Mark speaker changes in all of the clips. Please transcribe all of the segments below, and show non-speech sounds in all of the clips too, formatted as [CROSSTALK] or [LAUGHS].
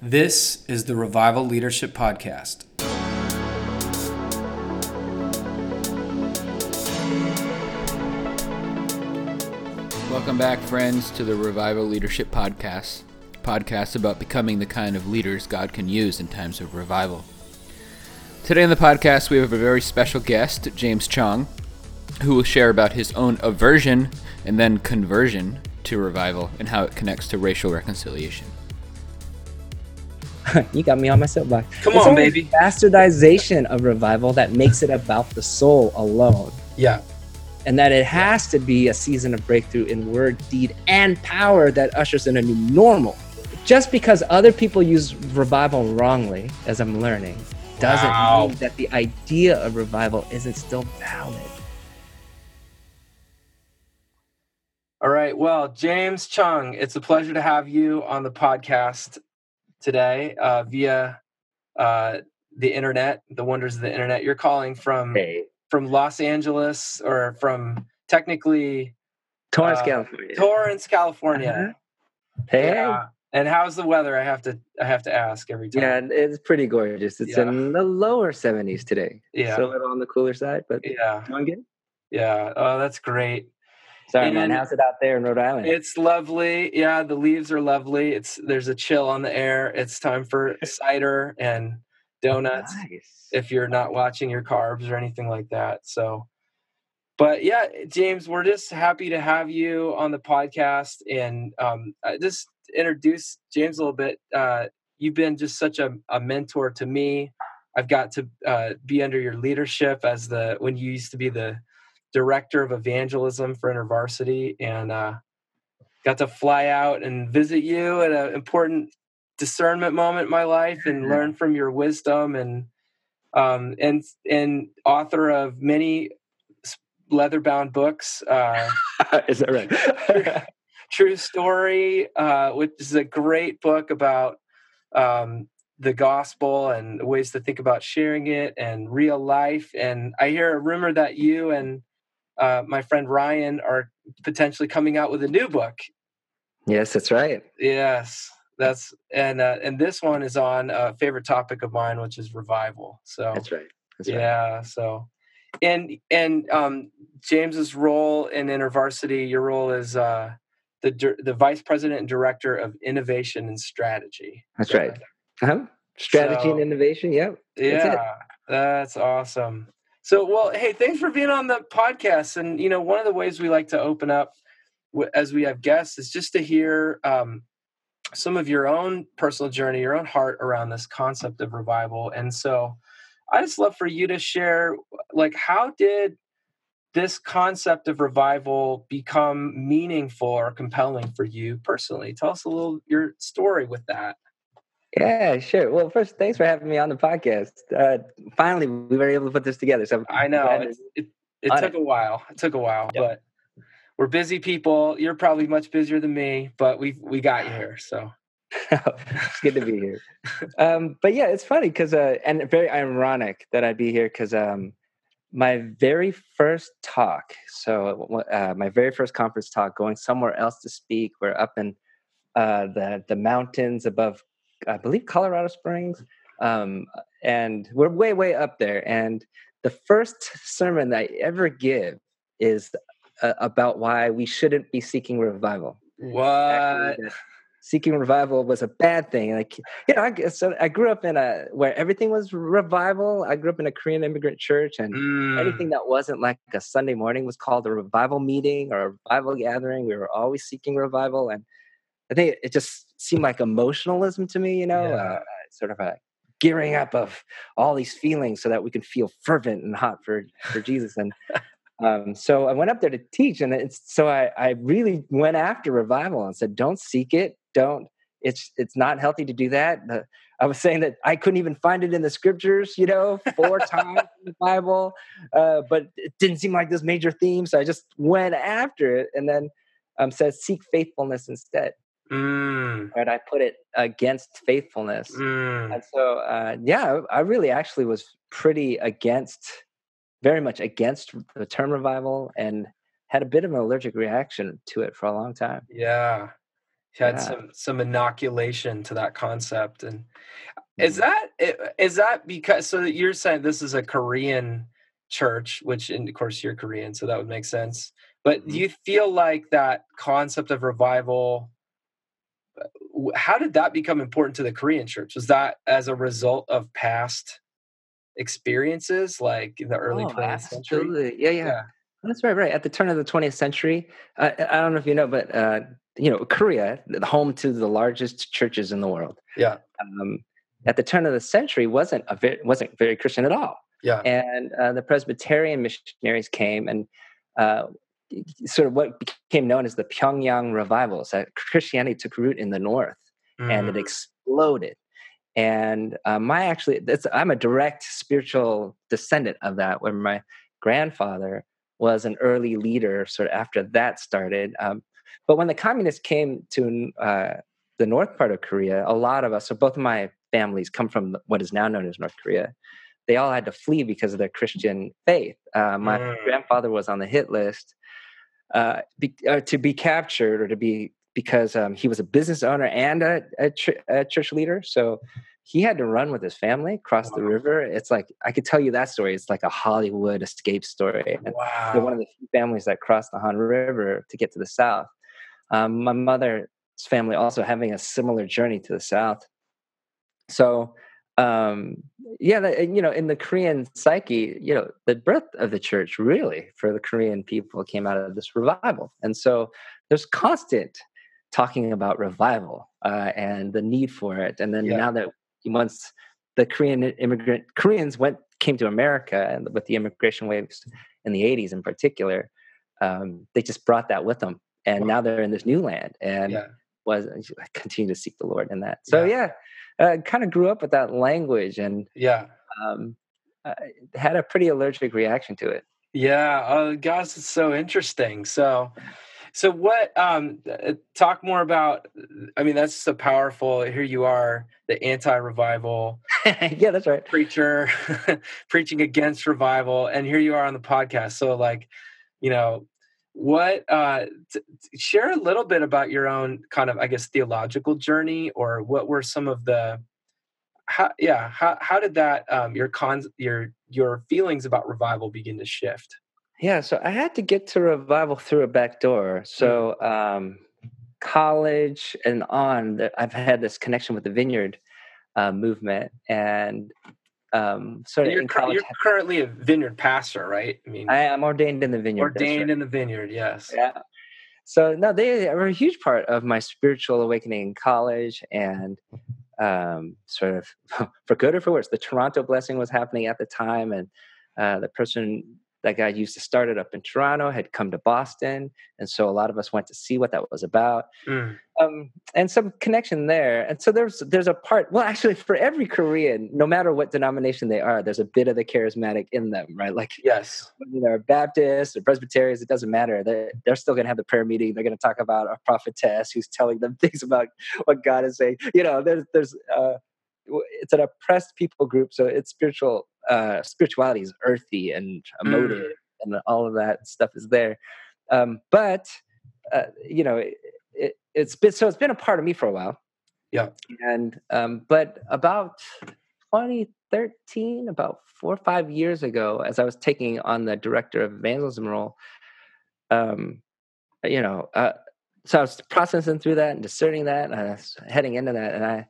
Speaker 1: This is the Revival Leadership Podcast.
Speaker 2: Welcome back, friends, to the Revival Leadership Podcast. Podcast about becoming the kind of leaders God can use in times of revival. Today on the podcast, we have a very special guest, James Choung, who will share about his own aversion and then conversion to revival and how it connects to racial reconciliation. [LAUGHS]
Speaker 3: you got me on my soapbox.
Speaker 1: Come
Speaker 3: It's
Speaker 1: on, baby.
Speaker 3: Bastardization of revival that makes it about the soul alone,
Speaker 1: Yeah.
Speaker 3: and that it has to be a season of breakthrough in word, deed, and power that ushers in a new normal. Just because other people use revival wrongly, as I'm learning, doesn't
Speaker 1: Wow.
Speaker 3: mean that the idea of revival isn't still valid.
Speaker 1: All right. Well, James Choung, it's a pleasure to have you on the podcast today uh, via uh, the internet, the wonders of the internet. You're calling from
Speaker 3: Hey,
Speaker 1: from Los Angeles or from technically
Speaker 3: Torrance,
Speaker 1: Uh,
Speaker 3: California.
Speaker 1: Torrance, California.
Speaker 3: Hey.
Speaker 1: Yeah. And how's the weather? I have to I have to ask every time.
Speaker 3: Yeah, it's pretty gorgeous. It's
Speaker 1: Yeah.
Speaker 3: in the lower 70s today.
Speaker 1: Yeah.
Speaker 3: So a little on the cooler side, but
Speaker 1: Yeah.
Speaker 3: doing good.
Speaker 1: Yeah. Oh, that's great.
Speaker 3: Sorry, man.
Speaker 1: And-
Speaker 3: How's it out there in Rhode Island?
Speaker 1: It's lovely. Yeah, the leaves are lovely. It's there's a chill on the air. It's time for [LAUGHS] cider and donuts
Speaker 3: nice.
Speaker 1: if you're not watching your carbs or anything like that. So but yeah, James, we're just happy to have you on the podcast and um I just introduce James a little bit. Uh you've been just such a, a mentor to me. I've got to uh, be under your leadership as the when you used to be the director of evangelism for InterVarsity, and uh, got to fly out and visit you at an important discernment moment in my life, and
Speaker 3: Yeah.
Speaker 1: learn from your wisdom and um, and and author of many leather bound books. Uh, [LAUGHS]
Speaker 3: Is that right?
Speaker 1: True Story, uh, which is a great book about um, the gospel and ways to think about sharing it and real life. And I hear a rumor that you and uh, my friend Ryan are potentially coming out with a new book.
Speaker 3: yes, that's right.
Speaker 1: Yes, that's and uh, and this one is on a favorite topic of mine, which is revival. So
Speaker 3: That's right. That's right.
Speaker 1: yeah so and and um james's role in intervarsity your role is uh the the vice president and director of innovation and strategy
Speaker 3: That's right. Uh-huh. Strategy
Speaker 1: So-
Speaker 3: and innovation. Yep. That's
Speaker 1: yeah that's awesome so well hey thanks for being on the podcast. And you know one of the ways we like to open up as we have guests is just to hear um some of your own personal journey your own heart around this concept of revival. And so i just love for you to share like how did this concept of revival become meaningful or compelling for you personally? Tell us a little your story with that
Speaker 3: Yeah, sure. Well, first, thanks for having me on the podcast. Uh, finally, we were able to put this together. So
Speaker 1: I know it, it, it took a while. It took a while,
Speaker 3: Yep.
Speaker 1: but we're busy people. You're probably much busier than me, but we we got you here. So [LAUGHS]
Speaker 3: it's good to be here. [LAUGHS] Um, but yeah, it's funny because uh, and very ironic that I'd be here because um, my very first talk, so uh, my very first conference talk, going somewhere else to speak. We're up in uh, the the mountains above, I believe, Colorado Springs, um, and we're way way up there. And the first sermon that I ever give is uh, about why we shouldn't be seeking revival
Speaker 1: what?
Speaker 3: seeking revival was a bad thing. Like you know, I so I grew up in a where everything was revival. I grew up in a Korean immigrant church, and
Speaker 1: Mm,
Speaker 3: anything that wasn't like a Sunday morning was called a revival meeting or a revival gathering. We were always seeking revival, and I think it just seemed like emotionalism to me. You know,
Speaker 1: Yeah.
Speaker 3: uh, sort of a gearing up of all these feelings so that we can feel fervent and hot for for Jesus and. Um, so I went up there to teach, and it's so I, I really went after revival and said, "Don't seek it. Don't. It's it's not healthy to do that." The- I was saying that I couldn't even find it in the scriptures, you know, four [LAUGHS] times in the Bible, uh, but it didn't seem like this major theme. So I just went after it, and then um, said, "Seek faithfulness instead."
Speaker 1: Mm,
Speaker 3: Right? I put it against faithfulness.
Speaker 1: mm.
Speaker 3: And so, uh, yeah, I really actually was pretty against, very much against the term revival and had a bit of an allergic reaction to it for a long time.
Speaker 1: Yeah. had
Speaker 3: Yeah.
Speaker 1: some some inoculation to that concept and
Speaker 3: Mm-hmm.
Speaker 1: is that is that because so that you're saying this is a korean church which and of course you're korean so that would make sense but
Speaker 3: Mm-hmm.
Speaker 1: do you feel like that concept of revival how did that become important to the korean church was that as a result of past experiences like in the early
Speaker 3: Oh,
Speaker 1: 20th century
Speaker 3: absolutely. Yeah, yeah,
Speaker 1: Yeah.
Speaker 3: That's right, right. At the turn of the 20th century, uh, I don't know if you know, but uh, you know, Korea, the home to the largest churches in the world.
Speaker 1: yeah
Speaker 3: Um, at the turn of the century, wasn't a very, wasn't very Christian at all.
Speaker 1: yeah
Speaker 3: and uh, the Presbyterian missionaries came and uh, sort of what became known as the Pyongyang revivals. That Christianity took root in the north and it
Speaker 1: Mm,
Speaker 3: exploded. And uh, my actually, that's, I'm a direct spiritual descendant of that. Where my grandfather was an early leader, sort of after that started. Um, but when the communists came to uh, the north part of Korea, a lot of us, so both of my families come from what is now known as North Korea. They all had to flee because of their Christian faith. Uh, my
Speaker 1: Mm.
Speaker 3: grandfather was on the hit list uh, be, uh, to be captured or to be because um, he was a business owner and a, a, ch- a church leader. So he had to run with his family across the river. It's like I could tell you that story. It's like a Hollywood escape story.
Speaker 1: Wow
Speaker 3: they're one of the few families that crossed the Han River to get to the south. Um, my mother's family also having a similar journey to the south. So, um, yeah, you know, in the Korean psyche, you know, the birth of the church really for the Korean people came out of this revival, and so there's constant talking about revival uh, and the need for it. And then
Speaker 1: Yeah.
Speaker 3: now that once the Korean immigrant Koreans went came to America and with the immigration waves in the 80s in particular, um, they just brought that with them. And
Speaker 1: Wow.
Speaker 3: now they're in this new land and
Speaker 1: yeah
Speaker 3: was [LAUGHS] continue to seek the Lord in that. So yeah, uh, kind of grew up with that language and
Speaker 1: yeah
Speaker 3: um, I had a pretty allergic reaction to it.
Speaker 1: Yeah, oh gosh, it's so interesting. So, so what? Um, uh, talk more about. I mean, that's so powerful. Here you are, the anti-revival [LAUGHS]
Speaker 3: yeah, that's right.
Speaker 1: preacher, [LAUGHS] preaching against revival, and here you are on the podcast. So, like, you know, what? Uh, t- t- share a little bit about your own kind of, I guess, theological journey, or what were some of the how yeah how how did that um your cons your your feelings about revival begin to shift
Speaker 3: Yeah, so I had to get to revival through a back door. So um, college and on, I've had this connection with the Vineyard uh, movement, and um, sort of
Speaker 1: you're,
Speaker 3: college,
Speaker 1: you're currently a vineyard pastor right i mean
Speaker 3: I am ordained in the Vineyard.
Speaker 1: ordained
Speaker 3: right.
Speaker 1: in the vineyard yes
Speaker 3: Yeah. So no, they were a huge part of my spiritual awakening in college, and um, sort of [LAUGHS] for good or for worse, the Toronto blessing was happening at the time, and uh, the person that guy used to start it up in Toronto had come to Boston, and so a lot of us went to see what that was about,
Speaker 1: Mm,
Speaker 3: um, and some connection there. And so there's there's a part. Well, actually, for every Korean, no matter what denomination they are, there's a bit of the charismatic in them, right? Like
Speaker 1: yes
Speaker 3: whether they're Baptists or Presbyterians, it doesn't matter. They're, they're still going to have the prayer meeting. They're going to talk about a prophetess who's telling them [LAUGHS] things about what God is saying. You know, there's, there's, uh, it's an oppressed people group. So it's spiritual, uh, spirituality is earthy and emotive and all of that stuff is there. Um, but, uh, you know, it, it, it's been, so it's been a part of me for a while.
Speaker 1: Yeah.
Speaker 3: And, um, but about 2013, about four or five years ago, as I was taking on the director of evangelism role, um, you know, uh, so I was processing through that and discerning that, and I was heading into that, and I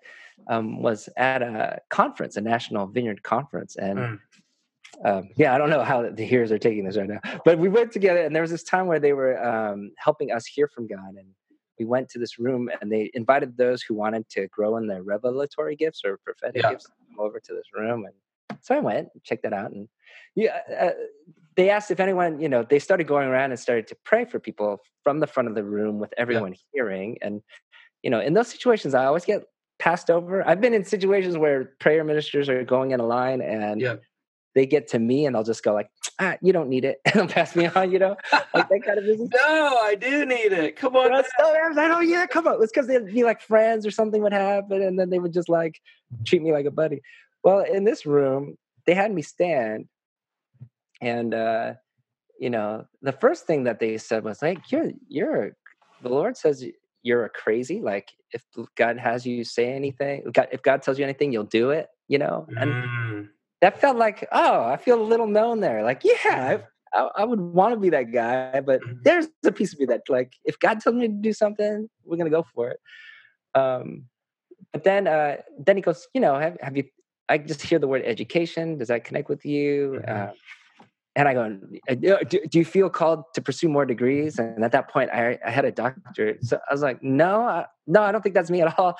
Speaker 3: um, was at a conference, a national vineyard conference, and
Speaker 1: Mm.
Speaker 3: um, yeah, I don't know how the hearers are taking this right now, but we went together, and there was this time where they were um, helping us hear from God, and we went to this room, and they invited those who wanted to grow in their revelatory gifts or prophetic
Speaker 1: Yeah.
Speaker 3: gifts over to this room, and so I went, checked that out, and yeah, uh, they asked if anyone, you know, they started going around and started to pray for people from the front of the room with everyone hearing, and you know, in those situations, I always get passed over. I've been in situations where prayer ministers are going in a line and
Speaker 1: Yeah.
Speaker 3: they get to me and they'll just go like, ah, you don't need it. [LAUGHS] And they'll pass me on, you know, like that kind of [LAUGHS] business.
Speaker 1: no i do need it come on
Speaker 3: You know, so I like, oh yeah, come on. It's because they'd be like friends or something would happen, and then they would just like treat me like a buddy. Well, in this room, they had me stand, and uh, you know, the first thing that they said was like, "You're, you're." The Lord says you're a crazy. Like if God has you say anything, if God tells you anything, you'll do it. You know, and
Speaker 1: Mm.
Speaker 3: that felt like oh, I feel a little known there. Like yeah, I, I, I would want to be that guy, but
Speaker 1: Mhm.
Speaker 3: there's a piece of me that like if God tells me to do something, we're gonna go for it. Um, but then uh, then he goes, you know, have, have you? I just hear the word education. Does that connect with you?
Speaker 1: Mhm.
Speaker 3: Uh, and I go, "Uh, do, do you feel called to pursue more degrees? And at that point, I, I had a doctorate. So I was like, no, I, no, I don't think that's me at all.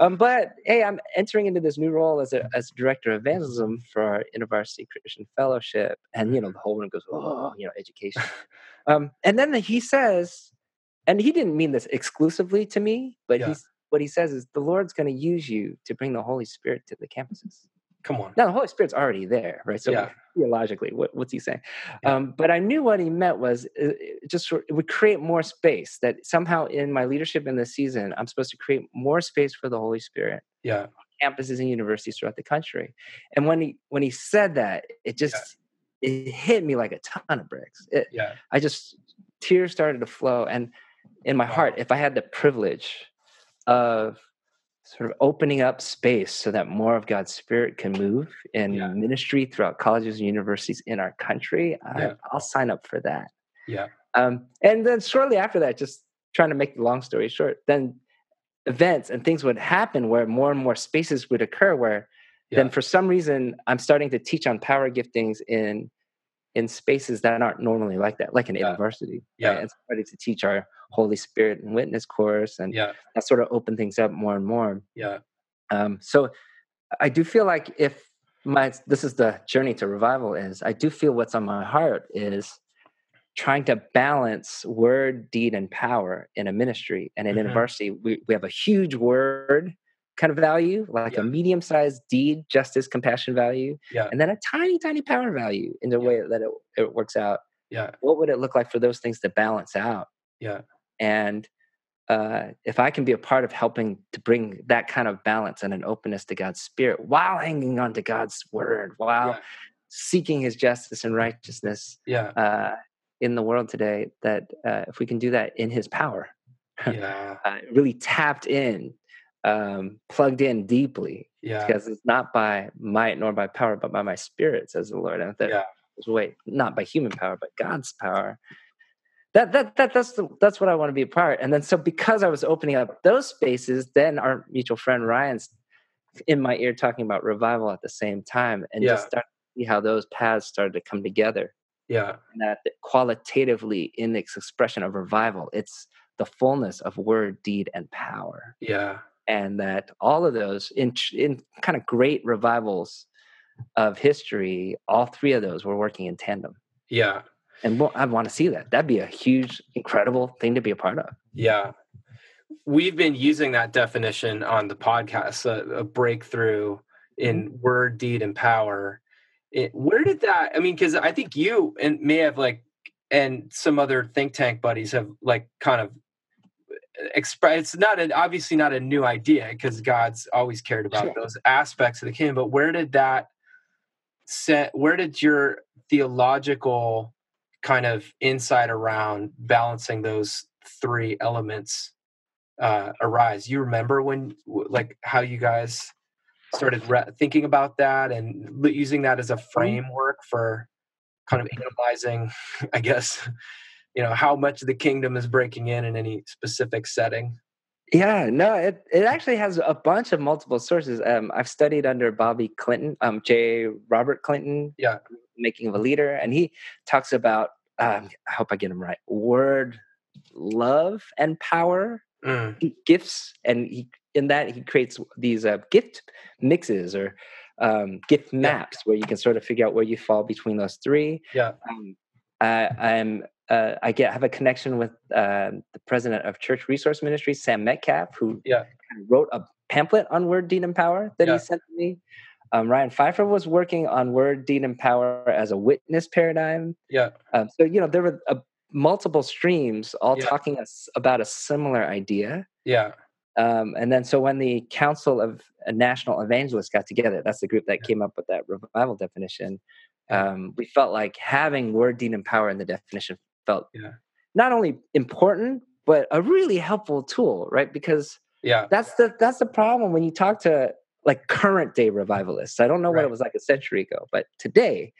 Speaker 3: Um, but hey, I'm entering into this new role as a as director of evangelism for our InterVarsity Christian Fellowship. And you know, the whole room goes, oh, you know, education. [LAUGHS] um, and then he says, and he didn't mean this exclusively to me, but
Speaker 1: Yeah.
Speaker 3: he's what he says is the Lord's going to use you to bring the Holy Spirit to the campuses.
Speaker 1: Come on.
Speaker 3: Now the Holy Spirit's already there, right? So
Speaker 1: Yeah.
Speaker 3: theologically, what, what's he saying?
Speaker 1: Yeah.
Speaker 3: Um, but I knew what he meant was uh, it just it would create more space. That somehow in my leadership in this season, I'm supposed to create more space for the Holy Spirit,
Speaker 1: Yeah.
Speaker 3: campuses and universities throughout the country. And when he when he said that, it just it hit me like a ton of bricks. It,
Speaker 1: Yeah.
Speaker 3: I just tears started to flow, and in my heart, if I had the privilege of sort of opening up space so that more of God's Spirit can move in
Speaker 1: Yeah.
Speaker 3: ministry throughout colleges and universities in our country,
Speaker 1: Yeah.
Speaker 3: I, I'll sign up for that.
Speaker 1: Yeah.
Speaker 3: Um, and then shortly after that, just trying to make the long story short, then events and things would happen where more and more spaces would occur where then for some reason I'm starting to teach on power giftings in in spaces that aren't normally like that, like in
Speaker 1: Yeah.
Speaker 3: university.
Speaker 1: Yeah.
Speaker 3: Right? And starting to teach our Holy Spirit and witness course and
Speaker 1: Yeah.
Speaker 3: that sort of opened things up more and more.
Speaker 1: Yeah.
Speaker 3: Um, so I do feel like if my this is the journey to revival is I do feel what's on my heart is trying to balance word, deed, and power in a ministry. And in
Speaker 1: Mhm.
Speaker 3: university, we, we have a huge word kind of value, like
Speaker 1: Yeah.
Speaker 3: a medium-sized deed, justice, compassion value,
Speaker 1: Yeah.
Speaker 3: and then a tiny, tiny power value in the
Speaker 1: Yeah.
Speaker 3: way that it, it works out.
Speaker 1: Yeah.
Speaker 3: What would it look like for those things to balance out?
Speaker 1: Yeah.
Speaker 3: And uh, if I can be a part of helping to bring that kind of balance and an openness to God's spirit while hanging on to God's word, while
Speaker 1: Yeah.
Speaker 3: seeking his justice and righteousness
Speaker 1: Yeah.
Speaker 3: uh, in the world today, that uh, if we can do that in his power, [LAUGHS]
Speaker 1: Yeah.
Speaker 3: uh, really tapped in, um, plugged in deeply,
Speaker 1: Yeah.
Speaker 3: because it's not by might nor by power, but by my spirit, says the Lord. And that
Speaker 1: Yeah.
Speaker 3: way not by human power, but God's power. That that that that's the, that's what I want to be a part. And then so because I was opening up those spaces, then our mutual friend Ryan's in my ear talking about revival at the same time, and
Speaker 1: Yeah.
Speaker 3: just start to see how those paths started to come together.
Speaker 1: Yeah.
Speaker 3: And that qualitatively in its expression of revival, it's the fullness of word, deed, and power
Speaker 1: Yeah.
Speaker 3: And that all of those in in kind of great revivals of history, all three of those were working in tandem.
Speaker 1: Yeah.
Speaker 3: And I want to see that. That'd be a huge, incredible thing to be a part of.
Speaker 1: Yeah. We've been using that definition on the podcast, a, a breakthrough mm-hmm. in word, deed, and power. It, where did that, I mean, because I think you and may have like, and some other think tank buddies have like kind of express it's not an obviously not a new idea because god's always cared about
Speaker 3: Sure.
Speaker 1: those aspects of the kingdom but where did that set where did your theological kind of insight around balancing those three elements uh arise you remember when like how you guys started re- thinking about that and using that as a framework for kind of analyzing [LAUGHS] i guess you know how much the kingdom is breaking in in any specific setting
Speaker 3: Yeah, no, it, it actually has a bunch of multiple sources. Um, I've studied under Bobby Clinton, um, J. Robert Clinton,
Speaker 1: Yeah.
Speaker 3: Making of a Leader, and he talks about, um, I hope I get him right, word, love, and power
Speaker 1: Mm,
Speaker 3: gifts and he in that he creates these uh, gift mixes or um, gift maps where you can sort of figure out where you fall between those three
Speaker 1: yeah
Speaker 3: um, I, i'm uh, i get have a connection with um the president of church resource ministry sam metcalf who
Speaker 1: Yeah.
Speaker 3: wrote a pamphlet on word deed and power that
Speaker 1: Yeah.
Speaker 3: he sent to me um, ryan pfeiffer was working on word deed and power as a witness paradigm
Speaker 1: yeah
Speaker 3: um, so you know there were uh, multiple streams all
Speaker 1: Yeah.
Speaker 3: talking us about a similar idea
Speaker 1: yeah
Speaker 3: um, and then, so when the Council of National Evangelists got together, that's the group that came up with that revival definition. Um, we felt like having word, deed, and power in the definition felt
Speaker 1: Yeah.
Speaker 3: not only important but a really helpful tool, right? Because
Speaker 1: yeah,
Speaker 3: that's the that's the problem when you talk to like current day revivalists. I don't know
Speaker 1: Right.
Speaker 3: what it was like a century ago, but today,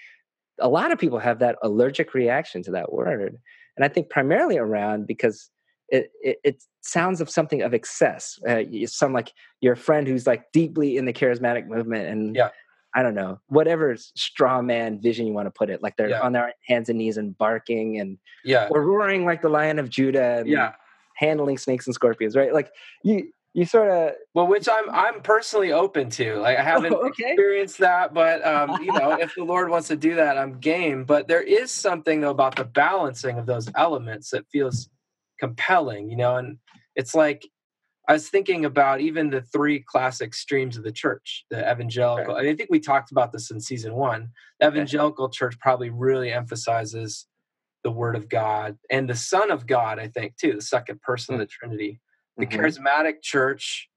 Speaker 3: a lot of people have that allergic reaction to that word, and I think primarily around because it it, it sounds of something of excess. Uh, some like your friend who's like deeply in the charismatic movement, and
Speaker 1: Yeah.
Speaker 3: I don't know whatever straw man vision you want to put it. Like they're
Speaker 1: Yeah.
Speaker 3: on their hands and knees and barking and
Speaker 1: yeah,
Speaker 3: or roaring like the lion of Judah. And
Speaker 1: yeah.
Speaker 3: handling snakes and scorpions, right? Like you you sort of
Speaker 1: Well, which I'm I'm personally open to. Like I haven't
Speaker 3: Oh, [LAUGHS] okay.
Speaker 1: experienced that, but um, you know, if [LAUGHS] the Lord wants to do that, I'm game. But there is something though about the balancing of those elements that feels compelling, you know, and it's like I was thinking about even the three classic streams of the church, the evangelical. I, mean, I think we talked about this in season one. The evangelical church probably really emphasizes the word of God and the Son of God, I think, too, the second person of the Trinity. The
Speaker 3: Mhm.
Speaker 1: charismatic church,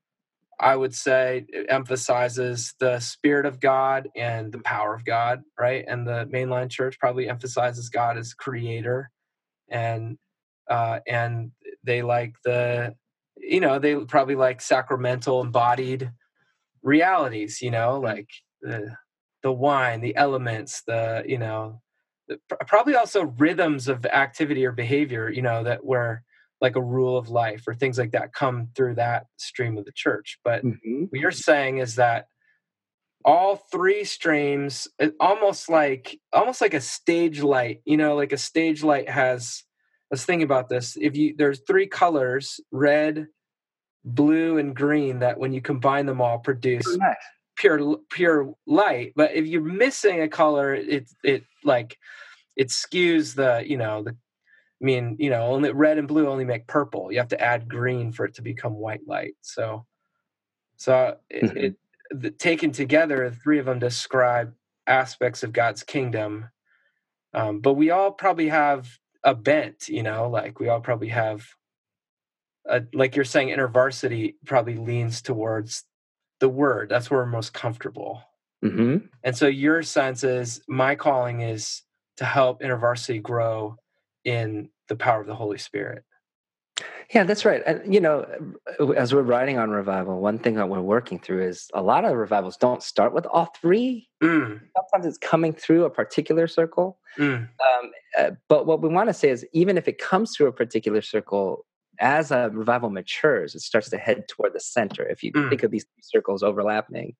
Speaker 1: I would say, emphasizes the Spirit of God and the power of God, right? And the mainline church probably emphasizes God as creator, and uh, and they like the, you know, they probably like sacramental embodied realities, you know, like the the wine, the elements, the you know, the, probably also rhythms of activity or behavior, you know, that where like a rule of life or things like that come through that stream of the church. But
Speaker 3: Mhm.
Speaker 1: what you're saying is that all three streams almost like almost like a stage light you know like a stage light has was thinking about this. If you there's three colors red blue and green that when you combine them all produce
Speaker 3: Nice.
Speaker 1: pure pure light. But if you're missing a color it it like it skews the you know the i mean you know only red and blue only make purple. You have to add green for it to become white light. So so it,
Speaker 3: Mhm.
Speaker 1: it the, taken together the three of them describe aspects of god's kingdom. Um, but we all probably have a bent you know like we all probably have a, like you're saying intervarsity probably leans towards the word that's where we're most comfortable
Speaker 3: Mhm.
Speaker 1: and so your sense is my calling is to help intervarsity grow in the power of the holy spirit
Speaker 3: Yeah, that's right. And you know, as we're writing on revival, one thing that we're working through is a lot of revivals don't start with all three.
Speaker 1: mm,
Speaker 3: Sometimes it's coming through a particular circle.
Speaker 1: mm,
Speaker 3: Um, uh, but what we want to say is, even if it comes through a particular circle, as a revival matures, it starts to head toward the center. If you
Speaker 1: Mm.
Speaker 3: think of these circles overlapping,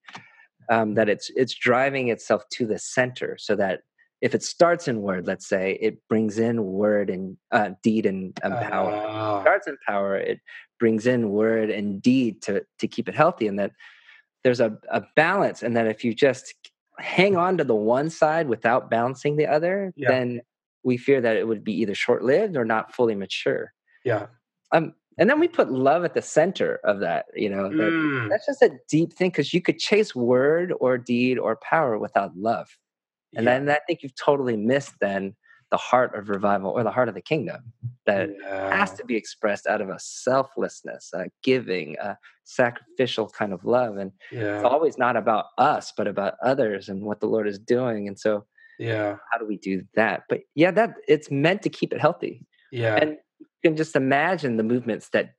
Speaker 3: um, that it's it's driving itself to the center, so that if it starts in word, let's say, it brings in word and uh, deed and, and power.
Speaker 1: Ah,
Speaker 3: starts in power, it brings in word and deed to to keep it healthy, and that there's a, a balance, and that if you just hang on to the one side without balancing the other,
Speaker 1: Yeah.
Speaker 3: then we fear that it would be either short lived or not fully mature.
Speaker 1: yeah
Speaker 3: Um, and then we put love at the center of that. You know, that,
Speaker 1: Mm,
Speaker 3: that's just a deep thing because you could chase word or deed or power without love, and
Speaker 1: yeah,
Speaker 3: then I think you've totally missed then the heart of revival or the heart of the kingdom that has to be expressed out of a selflessness, a giving, a sacrificial kind of love. And it's always not about us, but about others and what the Lord is doing. And so,
Speaker 1: yeah
Speaker 3: how do we do that? But yeah, that it's meant to keep it healthy.
Speaker 1: yeah
Speaker 3: And you can just imagine the movements that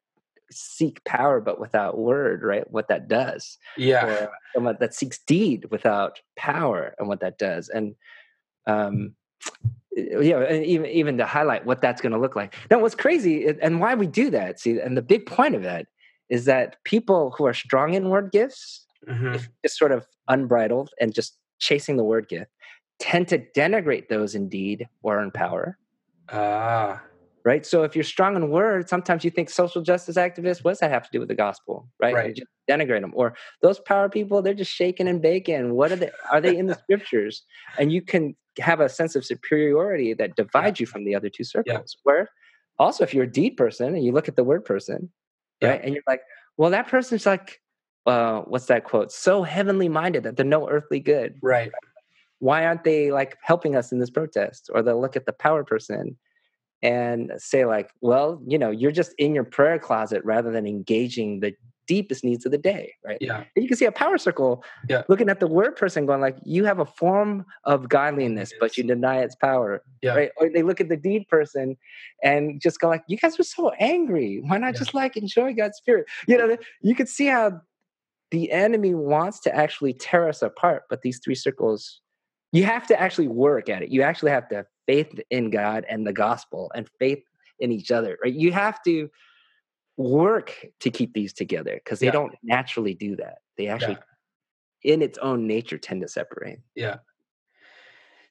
Speaker 3: seek power but without word, right? What that does.
Speaker 1: yeah
Speaker 3: Or someone that seeks deed without power and what that does. And um yeah, and even even to highlight what that's going to look like. Now, what's crazy and why we do that, see, and the big point of that is that people who are strong in word gifts,
Speaker 1: mhm,
Speaker 3: just sort of unbridled and just chasing the word gift, tend to denigrate those in deed or in power.
Speaker 1: ah
Speaker 3: Right. So if you're strong in word, sometimes you think social justice activists, what does that have to do with the gospel? Right.
Speaker 1: Right.
Speaker 3: Just denigrate them. Or those power people, they're just shaking and baking. What are they? Are they in the scriptures? And you can have a sense of superiority that divides you from the other two circles. Where also, if you're a deed person and you look at the word person,
Speaker 1: Yeah.
Speaker 3: right, and you're like, well, that person's like, uh, what's that quote? So heavenly minded that they're no earthly good.
Speaker 1: right
Speaker 3: Why aren't they like helping us in this protest? Or they'll look at the power person and say like, well, you know, you're just in your prayer closet rather than engaging the deepest needs of the day, right?
Speaker 1: Yeah.
Speaker 3: And you can see a power circle
Speaker 1: Yeah.
Speaker 3: looking at the word person going like, you have a form of godliness, but you deny its power.
Speaker 1: Yeah.
Speaker 3: Right. Or they look at the deed person and just go like, you guys are so angry. Why not
Speaker 1: Yeah.
Speaker 3: just like enjoy God's spirit? You know, you could see how the enemy wants to actually tear us apart, but these three circles, you have to actually work at it. You actually have to faith in God and the gospel and faith in each other, right? You have to work to keep these together because they
Speaker 1: Yeah.
Speaker 3: don't naturally do that. They actually, in its own nature, tend to separate.
Speaker 1: Yeah.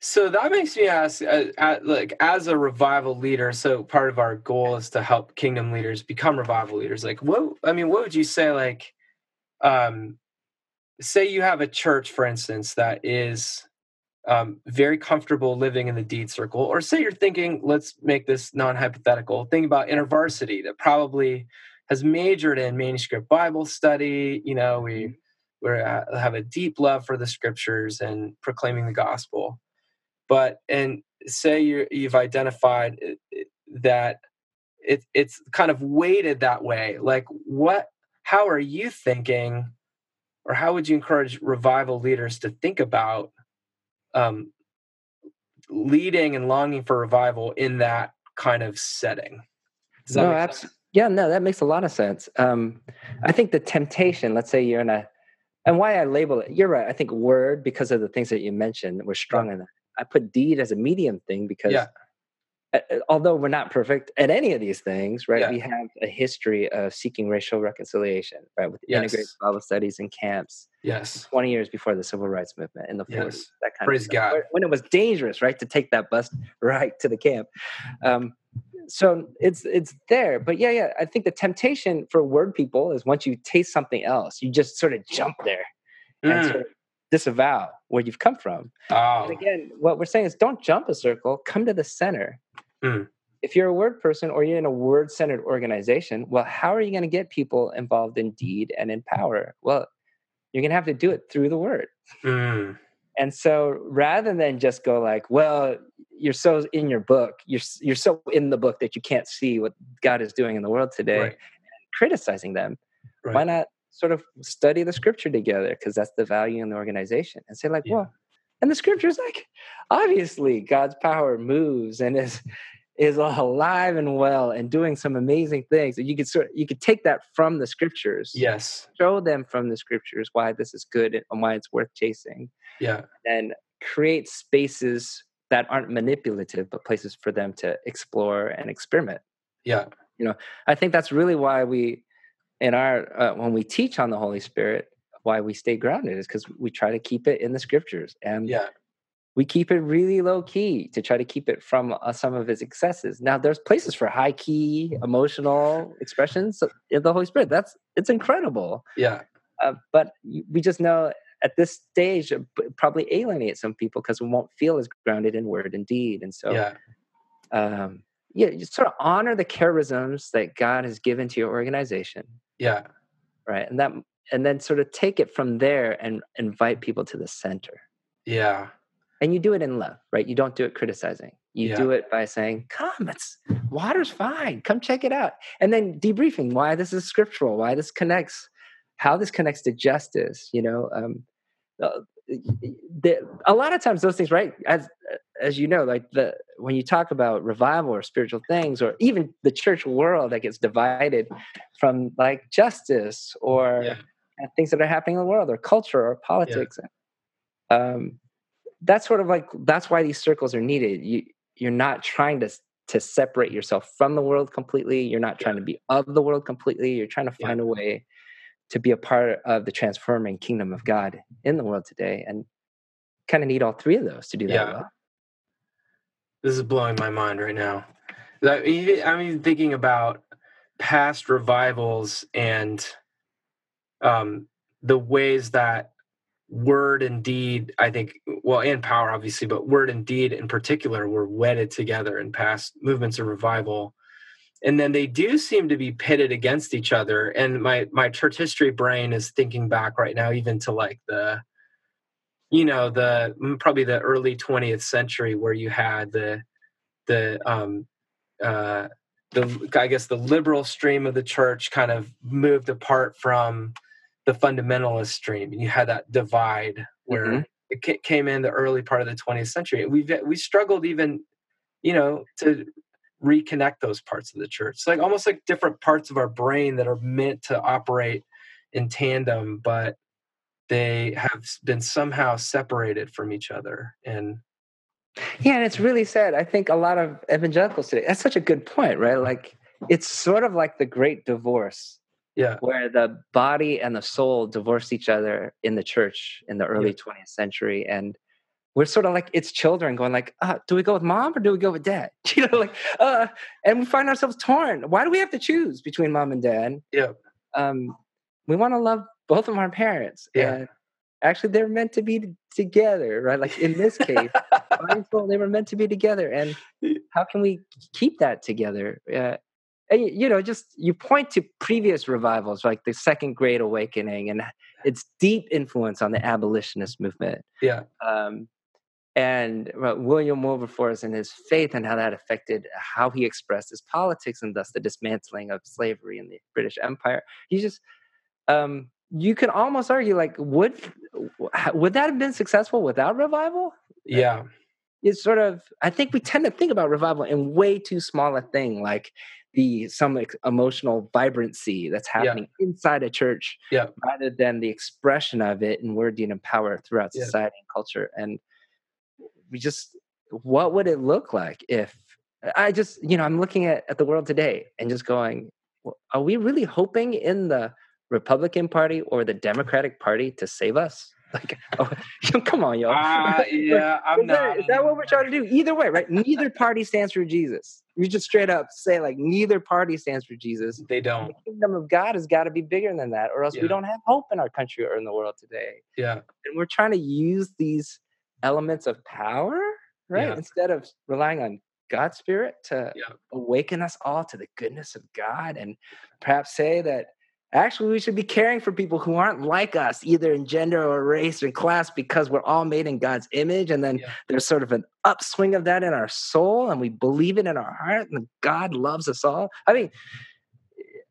Speaker 1: So that makes me ask, uh, uh, like, as a revival leader, so part of our goal is to help kingdom leaders become revival leaders. Like, what? I mean, what would you say? Like, um, say you have a church, for instance, that is um, very comfortable living in the deed circle, or say you're thinking, let's make this non-hypothetical. Think about InterVarsity that probably has majored in manuscript Bible study. You know, we we have a deep love for the scriptures and proclaiming the gospel but and say you you've identified that it, it's kind of weighted that way like what how are you thinking or how would you encourage revival leaders to think about um, leading and longing for revival in that kind of setting Does that
Speaker 3: no,
Speaker 1: make
Speaker 3: abs- yeah, no, that makes a lot of sense. Um, I think the temptation, let's say you're in a, and why I label it, you're right. I think word, because of the things that you mentioned, we're strong in that. I put deed as a medium thing because
Speaker 1: Yeah.
Speaker 3: Although we're not perfect at any of these things, right?
Speaker 1: Yeah.
Speaker 3: We have a history of seeking racial reconciliation, right? With integrated Bible studies and camps.
Speaker 1: yes
Speaker 3: 20 years before the civil rights movement in the 40s,
Speaker 1: Yes.
Speaker 3: that kind
Speaker 1: Praise
Speaker 3: of stuff.
Speaker 1: God.
Speaker 3: When- it was dangerous, right, to take that bus [LAUGHS] right to the camp. Um, so it's it's there, but yeah, yeah. I think the temptation for word people is once you taste something else, you just sort of jump there and
Speaker 1: Mm.
Speaker 3: sort of disavow where you've come from.
Speaker 1: oh
Speaker 3: And again, what we're saying is don't jump a circle, come to the center.
Speaker 1: Mm.
Speaker 3: If you're a word person or you're in a word centered organization, well, how are you going to get people involved in deed and in power? Well, you're going to have to do it through the word.
Speaker 1: Mm.
Speaker 3: And so rather than just go like, well, you're so in your book, you're you're so in the book that you can't see what God is doing in the world today,
Speaker 1: Right.
Speaker 3: criticizing them.
Speaker 1: Right.
Speaker 3: Why not sort of study the scripture together because that's the value in the organization and say like,
Speaker 1: Yeah.
Speaker 3: well, and the scripture is like, obviously God's power moves and is is alive and well and doing some amazing things. And you could sort you could take that from the scriptures,
Speaker 1: yes.
Speaker 3: Show them from the scriptures why this is good and why it's worth chasing.
Speaker 1: Yeah.
Speaker 3: And create spaces that aren't manipulative but places for them to explore and experiment.
Speaker 1: Yeah.
Speaker 3: You know, i think that's really why we in our uh, when we teach on the holy spirit why we stay grounded is because we try to keep it in the scriptures and
Speaker 1: yeah
Speaker 3: we keep it really low key to try to keep it from uh, some of its excesses. Now there's places for high key emotional expressions in the holy spirit. That's it's incredible.
Speaker 1: Yeah.
Speaker 3: Uh, but we just know at this stage probably alienate some people because we won't feel as grounded in word and deed. And so
Speaker 1: yeah.
Speaker 3: um yeah you sort of honor the charisms that god has given to your organization.
Speaker 1: Yeah.
Speaker 3: Right? And that and then sort of take it from there and invite people to the center.
Speaker 1: Yeah
Speaker 3: and you do it in love right? You don't do it criticizing. You
Speaker 1: Yeah.
Speaker 3: do it by saying come it's water's fine. Come check it out. And then debriefing why this is scriptural why this connects how this connects to justice you know um uh, the, a lot of times those things right as as you know like the when you talk about revival or spiritual things or even the church world that gets divided from like justice or
Speaker 1: Yeah.
Speaker 3: uh, things that are happening in the world or culture or politics um that's sort of like that's why these circles are needed you you're not trying to to separate yourself from the world completely you're not trying to be of the world completely you're trying to
Speaker 1: Yeah.
Speaker 3: find a way to be a part of the transforming kingdom of god in the world today and kind of need all three of those to do that
Speaker 1: Yeah.
Speaker 3: well
Speaker 1: This is blowing my mind right now. I'm even thinking about past revivals and um, the ways that word and deed, I think, well, and power, obviously, but word and deed in particular were wedded together in past movements of revival. And then they do seem to be pitted against each other. And my my church history brain is thinking back right now, even to like the you know the mm, probably the early 20th century where you had the the um uh the I guess the liberal stream of the church kind of moved apart from the fundamentalist stream, and you had that divide where mm-hmm. it came in the early part of the 20th century. We've we struggled even, you know, to reconnect those parts of the church. It's like almost like different parts of our brain that are meant to operate in tandem, but they have been somehow separated from each other and
Speaker 3: yeah, and it's really sad. I think a lot of evangelicals today, that's such a good point, right? Like it's sort of like the great divorce.
Speaker 1: Yeah.
Speaker 3: Where the body and the soul divorced each other in the church in the early yeah. 20th century. And we're sort of like it's children going like, uh, do we go with mom or do we go with dad? [LAUGHS] You know, like uh and we find ourselves torn. Why do we have to choose between mom and dad?
Speaker 1: Yeah.
Speaker 3: Um we want to love both of our parents.
Speaker 1: Yeah. And
Speaker 3: actually they're meant to be together, right? Like in this case, [LAUGHS] they were meant to be together. And how can we keep that together? Uh, and you know, just you point to previous revivals like the Second Great Awakening and its deep influence on the abolitionist movement.
Speaker 1: Yeah.
Speaker 3: Um, and uh, William Wilberforce and his faith and how that affected how he expressed his politics and thus the dismantling of slavery in the British Empire. He just um, you can almost argue like would would that have been successful without revival?
Speaker 1: Yeah.
Speaker 3: It's sort of I think we tend to think about revival in way too small a thing like the some emotional vibrancy that's happening yeah. inside a church
Speaker 1: yeah.
Speaker 3: rather than the expression of it in word and power throughout society yeah. and culture and we just what would it look like if i just you know i'm looking at, at the world today and just going are we really hoping in the Republican Party or the Democratic Party to save us? Like, [LAUGHS] oh, come on, y'all.
Speaker 1: Uh, [LAUGHS] yeah, I'm
Speaker 3: is
Speaker 1: not.
Speaker 3: That, is that what we're trying to do? Either way, right? [LAUGHS] Neither party stands for Jesus. You just straight up say like neither party stands for Jesus.
Speaker 1: They don't.
Speaker 3: The kingdom of God has got to be bigger than that, or else yeah. we don't have hope in our country or in the world today.
Speaker 1: Yeah,
Speaker 3: and we're trying to use these elements of power, right? Yeah. Instead of relying on God's spirit to yeah. awaken us all to the goodness of God, and perhaps say that Actually, we should be caring for people who aren't like us, either in gender or race or class, because we're all made in God's image. And then yeah. there's sort of an upswing of that in our soul, and we believe it in our heart, and God loves us all. I mean,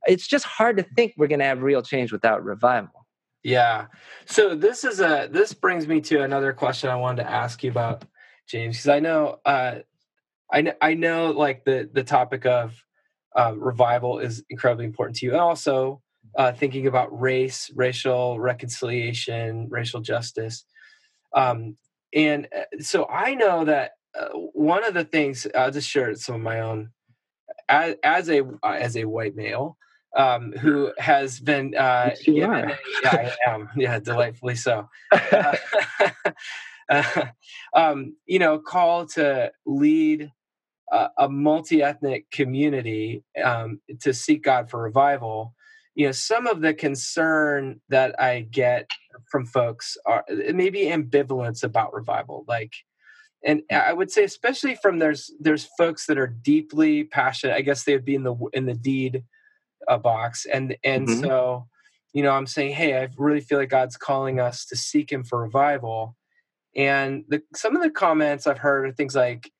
Speaker 3: it's just hard to think we're going to have real change without revival.
Speaker 1: Yeah. So this is a this brings me to another question I wanted to ask you about, James, because I know uh, I know I know like the the topic of uh, revival is incredibly important to you, and also uh, thinking about race, racial reconciliation, racial justice. Um, and uh, so I know that uh, one of the things I'll just share some of my own as, as a as a white male um, who has been uh,
Speaker 3: given a,
Speaker 1: yeah, I am. Yeah delightfully so. Uh, [LAUGHS] uh, um, you know called to lead a, a multi-ethnic community um, to seek God for revival you know some of the concern that i get from folks are maybe ambivalence about revival like and i would say especially from there's there's folks that are deeply passionate i guess they would be in the in the deed uh, box and and mm-hmm. so you know i'm saying hey i really feel like god's calling us to seek him for revival and the, some of the comments i've heard are things like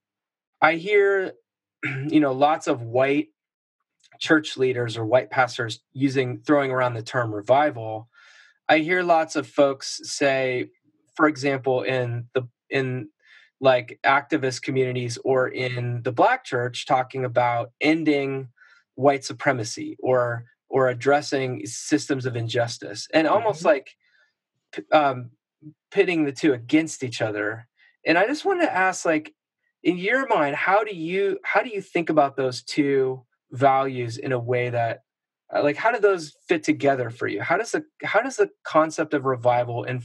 Speaker 1: i hear [CLEARS THROAT] you know lots of white church leaders or white pastors using throwing around the term revival i hear lots of folks say for example in the in like activist communities or in the black church talking about ending white supremacy or or addressing systems of injustice and almost mm-hmm. like um, pitting the two against each other and i just wanted to ask like in your mind how do you how do you think about those two values in a way that uh, like how do those fit together for you? How does the how does the concept of revival and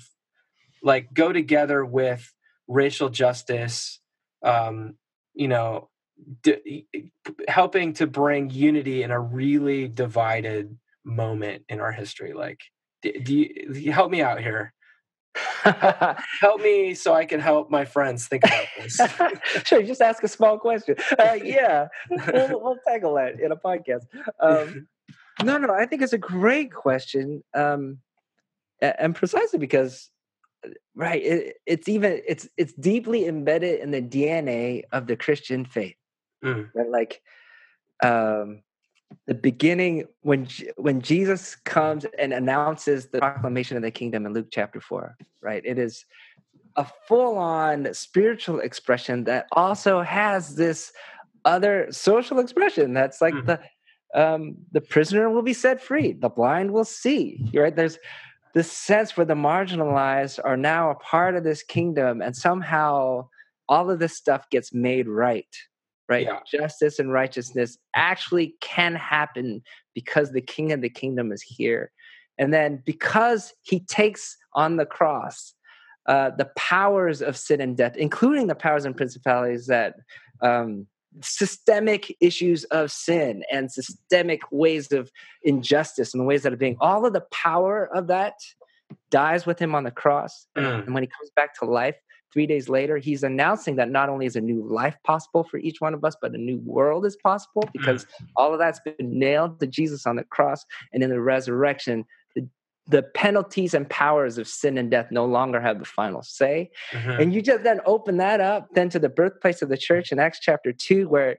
Speaker 1: like go together with racial justice um you know d- helping to bring unity in a really divided moment in our history? Like do do you help me out here [LAUGHS] help me so I can help my friends think about this. [LAUGHS]
Speaker 3: sure, just ask a small question. Uh, [LAUGHS] yeah, we'll, we'll, tackle that in a podcast. Um, no, no, I think it's a great question, um, and precisely because, uh, right, it, it's even it's it's deeply embedded in the DNA of the Christian faith. Mm. Right? Like um, the beginning when when Jesus comes and announces the proclamation of the kingdom in Luke chapter four. Right, it is a full on spiritual expression that also has this other social expression that's like mm-hmm. the um, the prisoner will be set free, the blind will see. Right, there's this sense where the marginalized are now a part of this kingdom, and somehow all of this stuff gets made right right? Yeah. Justice and righteousness actually can happen because the king of the kingdom is here. And then because he takes on the cross uh, the powers of sin and death, including the powers and principalities that um, systemic issues of sin and systemic ways of injustice and the ways that are being, all of the power of that dies with him on the cross. Mm. And when he comes back to life, Three days later, he's announcing that not only is a new life possible for each one of us, but a new world is possible because mm. all of that's been nailed to Jesus on the cross. And in the resurrection, the, the penalties and powers of sin and death no longer have the final say. Mm-hmm. And you just then open that up then to the birthplace of the church in Acts chapter 2, where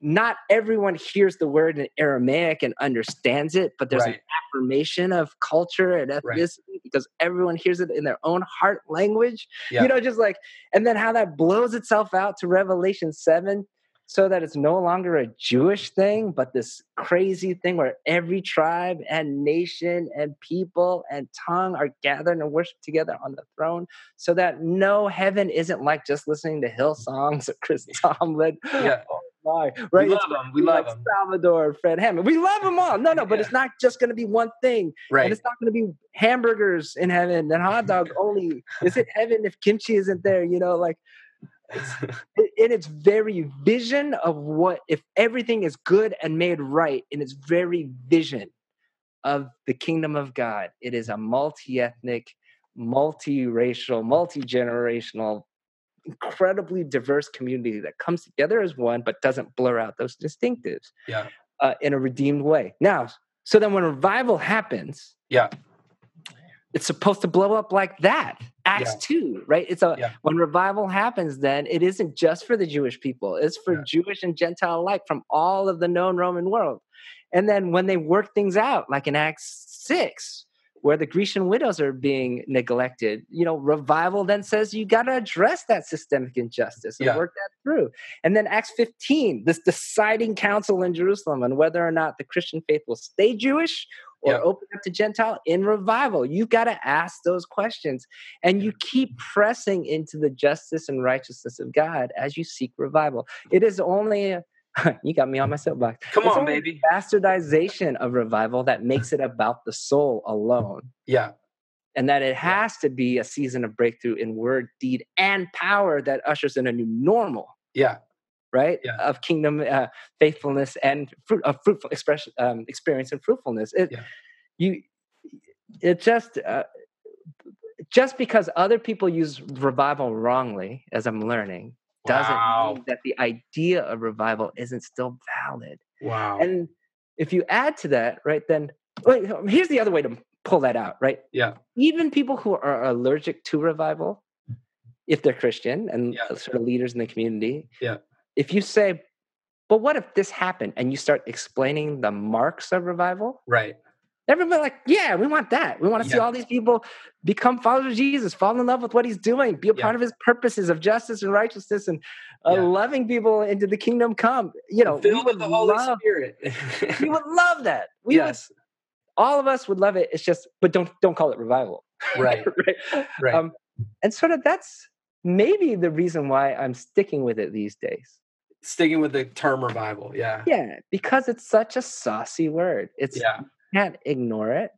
Speaker 3: not everyone hears the word in Aramaic and understands it, but there's right. an affirmation of culture and ethnicity right. because everyone hears it in their own heart language. Yeah. You know, just like, and then how that blows itself out to Revelation 7 so that it's no longer a Jewish thing, but this crazy thing where every tribe and nation and people and tongue are gathered and worship together on the throne, so that no heaven isn't like just listening to Hillsongs [LAUGHS] of Chris [LAUGHS] Tomlin.
Speaker 1: Yeah.
Speaker 3: Right.
Speaker 1: We love them. We love
Speaker 3: like
Speaker 1: them.
Speaker 3: Salvador, Fred Hammond. We love them all. No, no, but yeah. it's not just going to be one thing.
Speaker 1: Right.
Speaker 3: And it's not going to be hamburgers in heaven and hot dogs [LAUGHS] only. Is it heaven if kimchi isn't there? You know, like in its very vision of what if everything is good and made right in its very vision of the kingdom of God. It is a multi-ethnic, multi-racial, multi-generational incredibly diverse community that comes together as one but doesn't blur out those distinctives
Speaker 1: yeah
Speaker 3: uh, in a redeemed way now so then when revival happens
Speaker 1: yeah
Speaker 3: it's supposed to blow up like that acts yeah. 2 right it's a yeah. when revival happens then it isn't just for the jewish people it's for yeah. jewish and gentile alike from all of the known roman world and then when they work things out like in acts 6 where the Grecian widows are being neglected. You know, revival then says you got to address that systemic injustice and yeah. work that through. And then Acts 15, this deciding council in Jerusalem on whether or not the Christian faith will stay Jewish or yeah. open up to Gentile in revival. You got to ask those questions and you keep pressing into the justice and righteousness of God as you seek revival. It is only [LAUGHS] you got me on my soapbox.
Speaker 1: Come it's on, baby.
Speaker 3: Bastardization of revival that makes it about the soul alone.
Speaker 1: Yeah.
Speaker 3: And that it has to be a season of breakthrough in word, deed, and power that ushers in a new normal.
Speaker 1: Yeah.
Speaker 3: Right.
Speaker 1: Yeah.
Speaker 3: Of kingdom uh, faithfulness and fruit of fruitful expression, um, experience and fruitfulness. It, yeah. You, it just, uh, just because other people use revival wrongly, as I'm learning, doesn't wow. mean that the idea of revival isn't still valid.
Speaker 1: Wow.
Speaker 3: And if you add to that, right, then wait, here's the other way to pull that out, right?
Speaker 1: Yeah.
Speaker 3: Even people who are allergic to revival, if they're Christian and yeah. sort of leaders in the community,
Speaker 1: yeah.
Speaker 3: If you say, but what if this happened and you start explaining the marks of revival?
Speaker 1: Right.
Speaker 3: Everybody like, yeah, we want that. We want to yeah. see all these people become followers of Jesus, fall in love with what he's doing, be a yeah. part of his purposes of justice and righteousness and uh, yeah. loving people into the kingdom come. You know,
Speaker 1: filled with the Holy
Speaker 3: love,
Speaker 1: Spirit.
Speaker 3: we would [LAUGHS] love that. We
Speaker 1: yes.
Speaker 3: Would, all of us would love it. It's just, but don't don't call it revival.
Speaker 1: Right. [LAUGHS]
Speaker 3: right. right. Um, and sort of that's maybe the reason why I'm sticking with it these days.
Speaker 1: Sticking with the term revival, yeah.
Speaker 3: Yeah, because it's such a saucy word. It's
Speaker 1: yeah
Speaker 3: can't ignore it.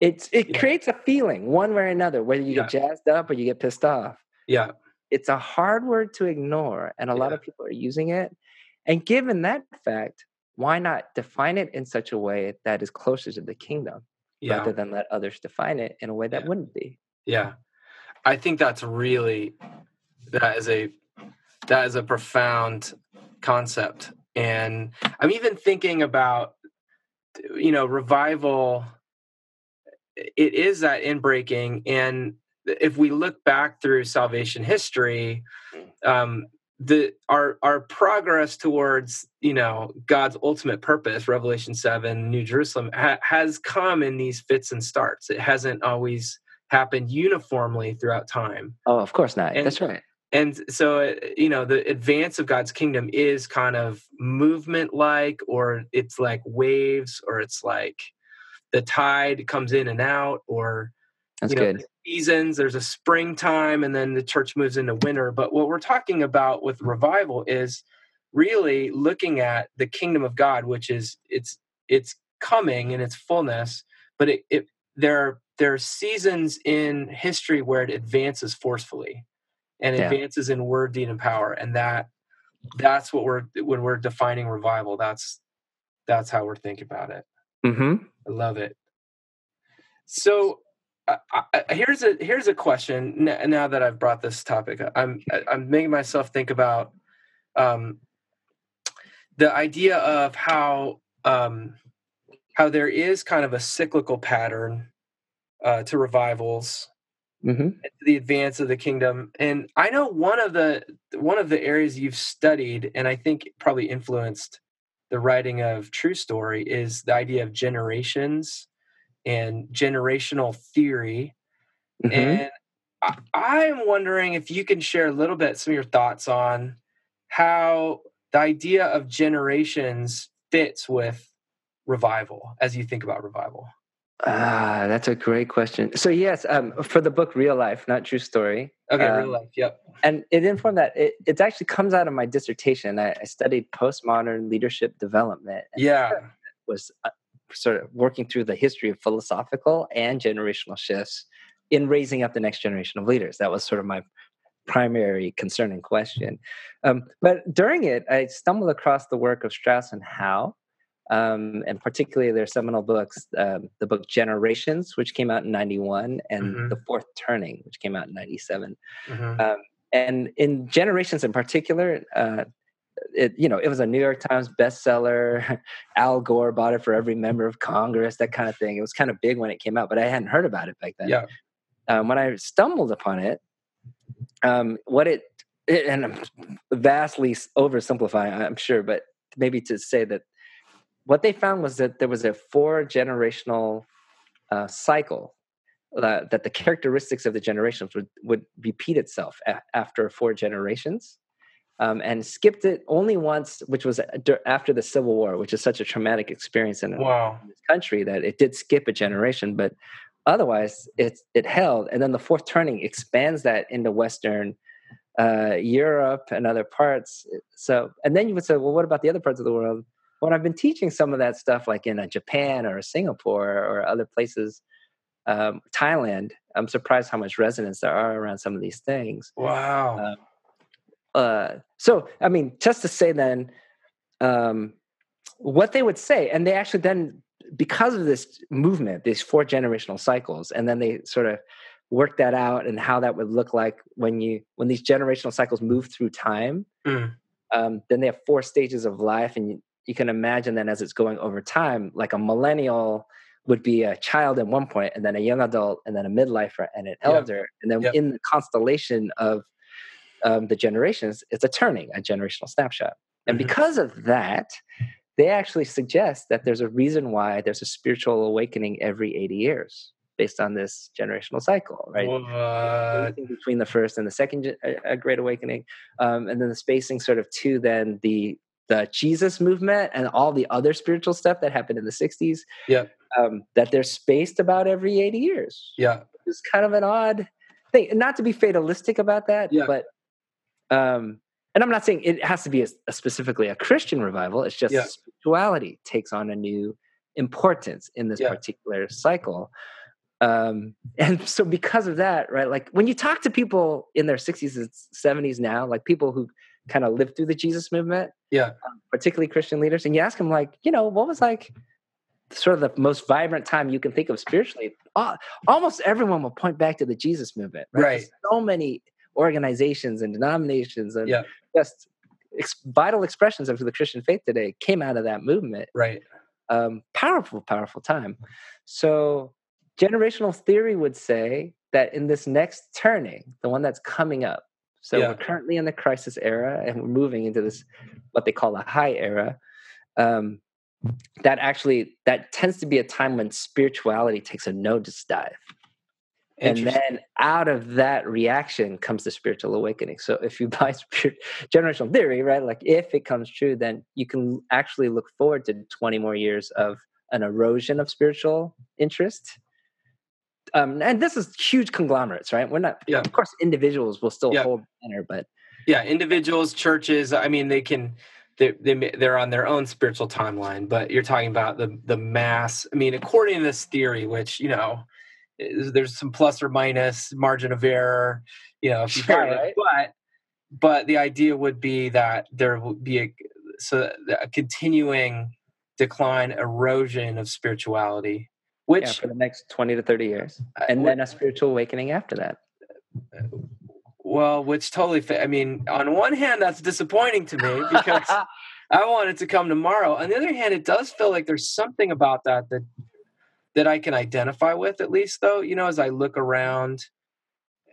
Speaker 3: It's it yeah. creates a feeling one way or another, whether you yeah. get jazzed up or you get pissed off.
Speaker 1: Yeah.
Speaker 3: It's a hard word to ignore, and a yeah. lot of people are using it. And given that fact, why not define it in such a way that is closer to the kingdom rather than let others define it in a way that wouldn't be?
Speaker 1: Yeah. I think that's really that is a that is a profound concept. And I'm even thinking about you know revival it is that inbreaking and if we look back through salvation history um, the our our progress towards you know God's ultimate purpose, Revelation seven, New Jerusalem, ha- has come in these fits and starts. It hasn't always happened uniformly throughout time.
Speaker 3: Oh, of course not.
Speaker 1: And-
Speaker 3: That's right.
Speaker 1: And so, you know, the advance of God's kingdom is kind of movement like, or it's like waves, or it's like the tide comes in and out, or
Speaker 3: That's
Speaker 1: you know,
Speaker 3: good.
Speaker 1: seasons there's a springtime and then the church moves into winter but what we're talking about with revival is really looking at the kingdom of god which is it's it's coming in its fullness but it, it there there are seasons in history where it advances forcefully and
Speaker 3: Yeah.
Speaker 1: advances in word deed and power and that that's what we're when we're defining revival that's that's how we're thinking about it
Speaker 3: Mm-hmm.
Speaker 1: I love it. So I, I, here's a here's a question. Now that I've brought this topic, I'm I'm making myself think about um, the idea of how um, how there is kind of a cyclical pattern uh, to revivals
Speaker 3: Mm-hmm.
Speaker 1: and to the advance of the kingdom and i know one of the one of the areas you've studied and i think probably influenced the writing of true story is the idea of generations and generational theory
Speaker 3: Mm-hmm.
Speaker 1: and I, i'm wondering if you can share a little bit some of your thoughts on how the idea of generations fits with revival as you think about revival
Speaker 3: Ah, that's a great question. So yes, um, for the book Real Life, not True Story,
Speaker 1: okay
Speaker 3: Um,
Speaker 1: real life yep
Speaker 3: and it informed that it, it actually comes out of my dissertation. I, I studied postmodern leadership development. and
Speaker 1: yeah
Speaker 3: was uh, sort of working through the history of philosophical and generational shifts in raising up the next generation of leaders. That was sort of my primary concern and question. Um, but during it, I stumbled across the work of Strauss and Howe, um, and particularly their seminal books, um, the book Generations, which came out in 91, and
Speaker 1: Mhm.
Speaker 3: The Fourth Turning, which came out in 97
Speaker 1: Mhm.
Speaker 3: um, and in generations in particular uh, it you know it was a new york times bestseller. [LAUGHS] Al gore bought it for every member of congress that kind of thing. It was kind of big when it came out but i hadn't heard about it back then.
Speaker 1: Yeah.
Speaker 3: Um, when i stumbled upon it um, what it, it and i'm vastly oversimplifying i'm sure but maybe to say that what they found was that there was a four generational uh, cycle uh, that the characteristics of the generations would, would repeat itself a- after four generations um, and skipped it only once which was after the civil war which is such a traumatic experience in,
Speaker 1: wow.
Speaker 3: in this country that it did skip a generation but otherwise it, it held. And then the fourth turning expands that into western uh, europe and other parts. So and then you would say well what about the other parts of the world when i've been teaching some of that stuff like in uh, japan or singapore or other places um, Thailand, I'm surprised how much resonance there are around some of these things.
Speaker 1: wow
Speaker 3: Uh, so, I mean, just to say then, um, what they would say, and they actually then, because of this movement, these four generational cycles, and then they sort of work that out and how that would look like when you when these generational cycles move through time.
Speaker 1: Mm.
Speaker 3: Um, then they have four stages of life, and you, can imagine then as it's going over time, like a millennial would be a child at one point, and then a young adult, and then a midlifer, and an
Speaker 1: Yeah.
Speaker 3: elder, and then
Speaker 1: Yep.
Speaker 3: in the constellation of um, the generations, it's a turning, a generational snapshot. And
Speaker 1: Mhm.
Speaker 3: because of that, they actually suggest that there's a reason why there's a spiritual awakening every 80 years based on this generational cycle, right?
Speaker 1: What?
Speaker 3: between the first and the second uh, great awakening um, and then the spacing sort of to then the the jesus movement and all the other spiritual stuff that happened in the 60s
Speaker 1: Yep.
Speaker 3: um, that they're spaced about every 80 years
Speaker 1: Yeah.
Speaker 3: it's kind of an odd thing not to be fatalistic about that
Speaker 1: Yeah.
Speaker 3: but um and i'm not saying it has to be a, a specifically a christian revival it's just
Speaker 1: Yeah.
Speaker 3: spirituality takes on a new importance in this
Speaker 1: Yeah.
Speaker 3: particular cycle um and [LAUGHS] so because of that right like when you talk to people in their 60s and 70s now like people who kind of lived through the jesus movement
Speaker 1: Yeah.
Speaker 3: particularly christian leaders and you ask them like you know what was like sort of the most vibrant time you can think of spiritually Al- almost everyone will point back to the jesus movement right,
Speaker 1: Right.
Speaker 3: So many organizations and denominations and
Speaker 1: Yeah.
Speaker 3: just ex- vital expressions of the christian faith today came out of that movement
Speaker 1: Right.
Speaker 3: um, powerful, powerful time. So, generational theory would say that in this next turning, the one that's coming up So
Speaker 1: Yeah.
Speaker 3: we're currently in the crisis era, and we're moving into this what they call a high era. Um, that actually that tends to be a time when spirituality takes a nosedive and then out of that reaction comes the spiritual awakening so if you [LAUGHS] buy spirit, generational theory right like if it comes true then you can actually look forward to 20 more years of an erosion of spiritual interest um, and this is huge conglomerates right we're not
Speaker 1: Yeah.
Speaker 3: of course individuals will still
Speaker 1: Yeah.
Speaker 3: hold banner but
Speaker 1: yeah individuals churches i mean they can they, they they're on their own spiritual timeline but you're talking about the the mass i mean according to this theory which you know there's some plus or minus margin of error you know if you
Speaker 3: Sure, right.
Speaker 1: but but the idea would be that there would be a so a continuing decline erosion of spirituality which
Speaker 3: yeah, for the next 20 to 30 years
Speaker 1: uh,
Speaker 3: and then a spiritual awakening after that
Speaker 1: well which totally fa- i mean on one hand that's disappointing to me [LAUGHS] because I want it to come tomorrow. On the other hand, it does feel like there's something about that that that I can identify with, at least though. You know, as I look around,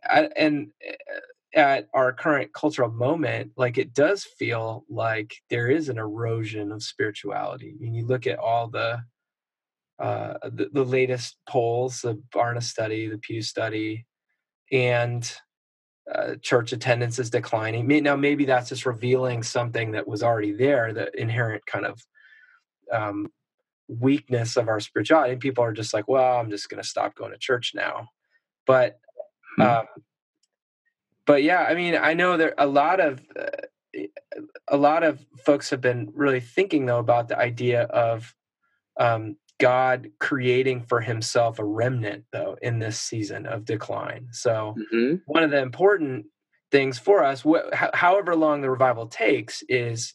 Speaker 1: and uh, at our current cultural moment, like it does feel like there is an erosion of spirituality. I mean, you look at all the uh, the, the latest polls, the Barna study, the Pew study, and uh, church attendance is declining. Now, maybe that's just revealing something that was already there, the inherent kind of um, weakness of our spirituality. And people are just like, well, I'm just going to stop going to church now. But,
Speaker 3: Hmm.
Speaker 1: um, but yeah, I mean, I know there a lot of uh, a lot of folks have been really thinking though about the idea of um, God creating for Himself a remnant though in this season of decline. So
Speaker 3: Mhm.
Speaker 1: one of the important things for us, wh- however long the revival takes, is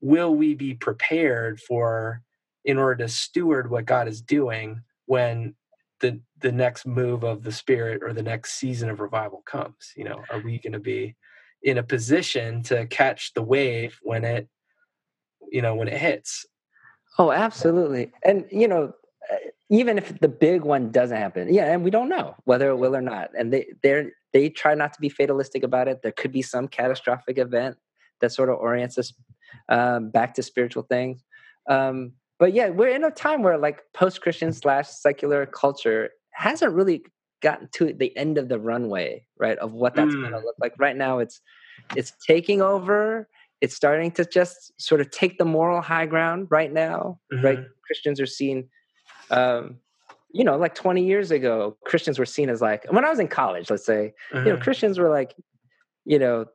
Speaker 1: will we be prepared for in order to steward what God is doing when the the next move of the Spirit or the next season of revival comes? You know, are we going to be in a position to catch the wave when it, you know, when it hits?
Speaker 3: Oh, absolutely. And you know, uh, even if the big one doesn't happen, yeah, and we don't know whether it will or not. And they they they try not to be fatalistic about it. There could be some catastrophic event that sort of orients us um, back to spiritual things. Um, but yeah, we're in a time where like post Christian slash secular culture hasn't really gotten to the end of the runway, right? Of what that's going to
Speaker 1: Mm.
Speaker 3: look like. Right now, it's it's taking over. It's starting to just sort of take the moral high ground right now, right?
Speaker 1: Mhm.
Speaker 3: Christians are seen, um, you know, like 20 years ago, Christians were seen as like, when I was in college, let's say, you know,
Speaker 1: Mhm.
Speaker 3: Christians were like, you know,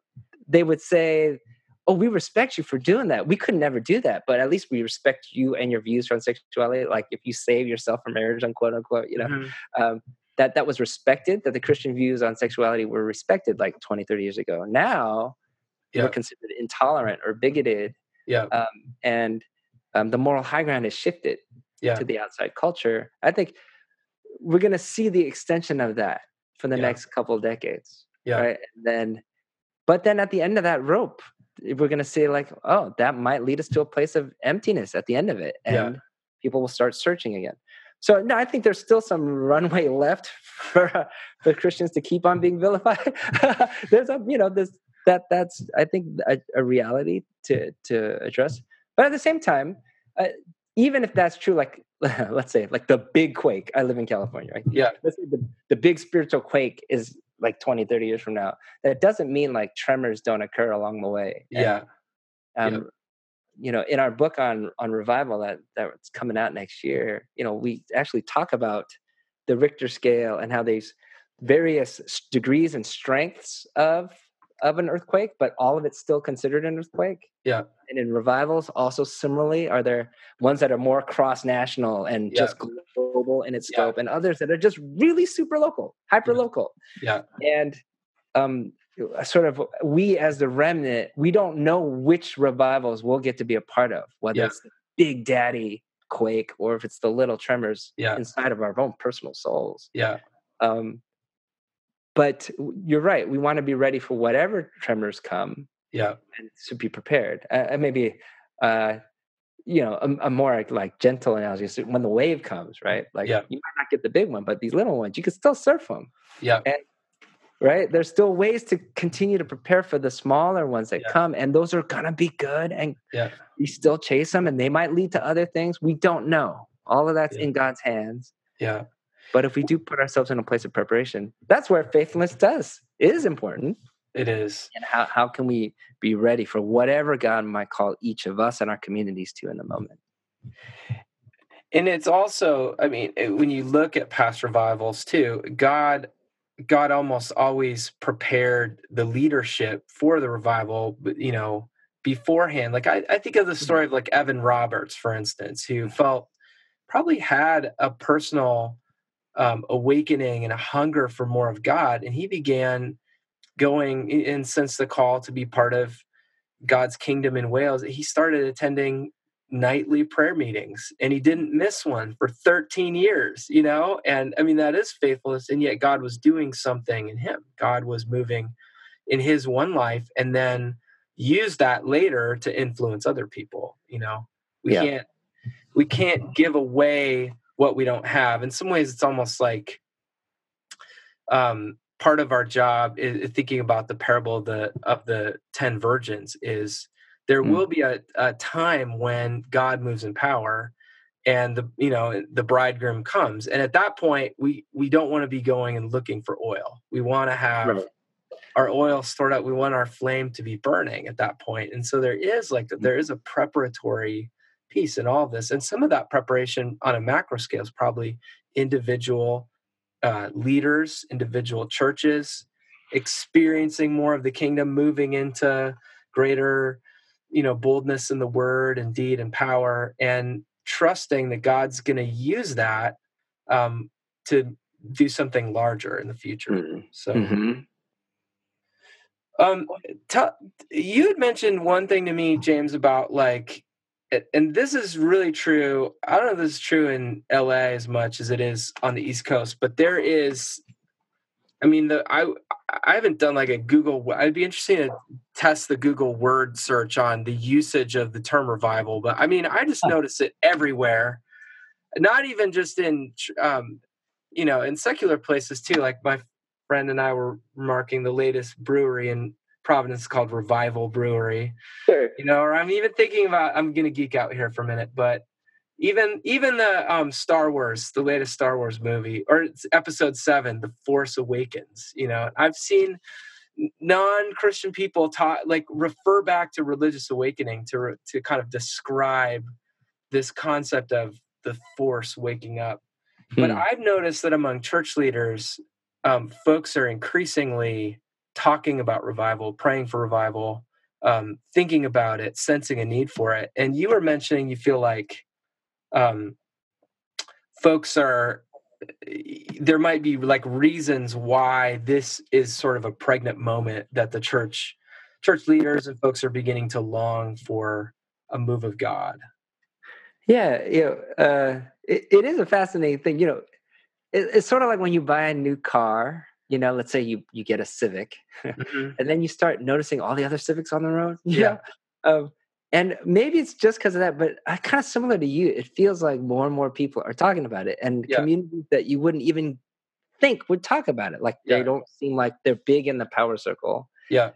Speaker 3: they would say, "Oh, we respect you for doing that. We could never do that, but at least we respect you and your views on sexuality. Like if you save yourself from marriage, unquote unquote, you know,
Speaker 1: Mhm.
Speaker 3: um, that that was respected. That the Christian views on sexuality were respected like 20, 30 years ago. Now
Speaker 1: Yeah.
Speaker 3: we're considered intolerant or bigoted,
Speaker 1: Yeah.
Speaker 3: um, and um, the moral high ground has shifted
Speaker 1: Yeah.
Speaker 3: to the outside culture. I think we're going to see the extension of that for the
Speaker 1: Yeah.
Speaker 3: next couple of decades.
Speaker 1: Yeah.
Speaker 3: Right. And then, but then at the end of that rope, we're going to see like, oh, that might lead us to a place of emptiness at the end of it,
Speaker 1: Yeah.
Speaker 3: and people will start searching again. So no, I think there's still some runway [LAUGHS] left for uh, for Christians to keep on being vilified. [LAUGHS] there's a you know there's that that's I think a, a reality to to address. But at the same time, uh, even if that's true, like [LAUGHS] let's say like the big quake. I live in California, right?
Speaker 1: Yeah.
Speaker 3: Let's say the, the big spiritual quake is like 20, 30 years from now. That doesn't mean like tremors don't occur along the way. And,
Speaker 1: Yeah.
Speaker 3: um,
Speaker 1: Yeah.
Speaker 3: you know in our book on on revival that that's coming out next year you know we actually talk about the richter scale and how these various degrees and strengths of of an earthquake but all of it's still considered an earthquake
Speaker 1: Yeah.
Speaker 3: and in revivals also similarly are there ones that are more cross national and
Speaker 1: Yeah.
Speaker 3: just global in its
Speaker 1: Yeah.
Speaker 3: scope and others that are just really super local hyper local
Speaker 1: Yeah.
Speaker 3: and um sort of we as the remnant we don't know which revivals we'll get to be a part of whether
Speaker 1: Yeah.
Speaker 3: it's the big daddy quake or if it's the little tremors
Speaker 1: Yeah.
Speaker 3: inside of our own personal souls
Speaker 1: Yeah.
Speaker 3: um but you're right we want to be ready for whatever tremors come
Speaker 1: Yeah.
Speaker 3: and to be prepared uh, and maybe uh you know a, a more like, gentle analogy is when the wave comes right like
Speaker 1: Yeah.
Speaker 3: you might not get the big one but these little ones you can still surf them
Speaker 1: Yeah.
Speaker 3: right? There's still ways to continue to prepare for the smaller ones that
Speaker 1: Yeah.
Speaker 3: come, and those are gonna be good. And
Speaker 1: Yeah.
Speaker 3: you still chase them, and they might lead to other things. We don't know. All of that's
Speaker 1: Yeah.
Speaker 3: in God's hands.
Speaker 1: Yeah.
Speaker 3: But if we do put ourselves in a place of preparation, that's where faithfulness does is important.
Speaker 1: It is.
Speaker 3: And how, how can we be ready for whatever God might call each of us and our communities to in the moment?
Speaker 1: and it's also i mean when you look at past revivals too god god almost always prepared the leadership for the revival but, you know beforehand like I, I think of the mm-hmm. story of like evan roberts for instance who felt probably had a personal um, awakening and a hunger for more of god and he began going and since the call to be part of god's kingdom in wales he started attending nightly prayer meetings and he didn't miss one for 13 years you know? And i mean that is faithfulness and yet god was doing something in him. God was moving in his one life and then use that later to influence other people you know? We
Speaker 3: Yeah.
Speaker 1: can't we can't give away what we don't have. In some ways it's almost like um part of our job is thinking about the parable of the of the 10 virgins is there
Speaker 3: Mm.
Speaker 1: will be a, a time when god moves in power and the you know the bridegroom comes. And at that point we we don't want to be going and looking for oil. We want to have
Speaker 3: Right.
Speaker 1: our oil stored up. We want our flame to be burning at that point. And so there is like there is a preparatory piece in all of this and some of that preparation on a macro scale is probably individual uh, leaders individual churches experiencing more of the kingdom moving into greater you know boldness in the word and deed and power and trusting that god's going to use that um, to do something larger in the future
Speaker 3: Mm.
Speaker 1: so
Speaker 3: Mhm.
Speaker 1: um, tell, you had mentioned one thing to me, James, about like, and this is really true. I don't know if this is true in LA as much as it is on the East Coast, but there is. I mean, the I I haven't done like a Google. I'd be interested to test the Google word search on the usage of the term revival, but I mean, I just notice it everywhere. Not even just in, um, you know, in secular places too. Like my friend and I were remarking the latest brewery in Providence called Revival Brewery.
Speaker 3: Sure.
Speaker 1: You know, or I'm even thinking about I'm gonna geek out here for a minute, but even even the um Star Wars, the latest Star Wars movie, or it's episode seven, The Force Awakens, you know, I've seen non-Christian people talk like refer back to religious awakening to to kind of describe this concept of the force waking up but
Speaker 3: Hmm.
Speaker 1: I've noticed that among church leaders, um, folks are increasingly talking about revival, praying for revival, um, thinking about it, sensing a need for it. And you were mentioning you feel like um, folks are there might be like reasons why this is sort of a pregnant moment that the church church leaders and folks are beginning to long for a move of God.
Speaker 3: Yeah, you know, uh, it, it is a fascinating thing. You know, it, it's sort of like when you buy a new car. You know, let's say you you get a Civic,
Speaker 1: Mhm.
Speaker 3: and then you start noticing all the other Civics on the road. [LAUGHS]
Speaker 1: Yeah.
Speaker 3: Um, and maybe it's just because of that, but I kind of similar to you. It feels like more and more people are talking about it, and
Speaker 1: Yeah.
Speaker 3: communities that you wouldn't even think would talk about it. Like they don't seem like they're big in the power circle.
Speaker 1: Yeah.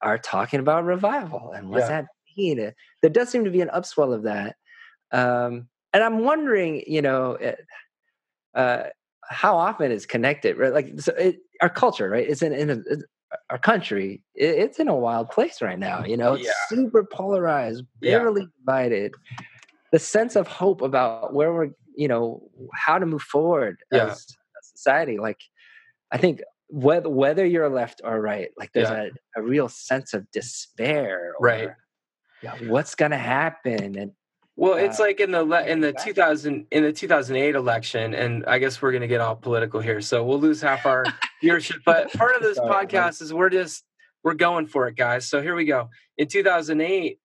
Speaker 3: Are talking about revival and what's
Speaker 1: Yeah.
Speaker 3: that mean? Uh, There does seem to be an upswell of that, um, and I'm wondering, you know, it, uh, how often is connected, right? Like so it, our culture, right? It's in, in a, it's- our country. It, it's in a wild place right now. You know, it's
Speaker 1: Yeah.
Speaker 3: super polarized,
Speaker 1: Yeah.
Speaker 3: divided. The sense of hope about where we're, you know, how to move forward
Speaker 1: Yeah.
Speaker 3: as a society. Like, I think whether whether you're left or right, like there's a, a real sense of despair. Or,
Speaker 1: Right.
Speaker 3: yeah, what's gonna happen? And
Speaker 1: Well, it's
Speaker 3: uh,
Speaker 1: like in the le- in the 2000 in the 2008 election, and I guess we're going to get all political here, so we'll lose half our viewership. But [LAUGHS] part of this
Speaker 3: Sorry, man.
Speaker 1: podcast is we're just we're going for it, guys. So here we go. In 2008,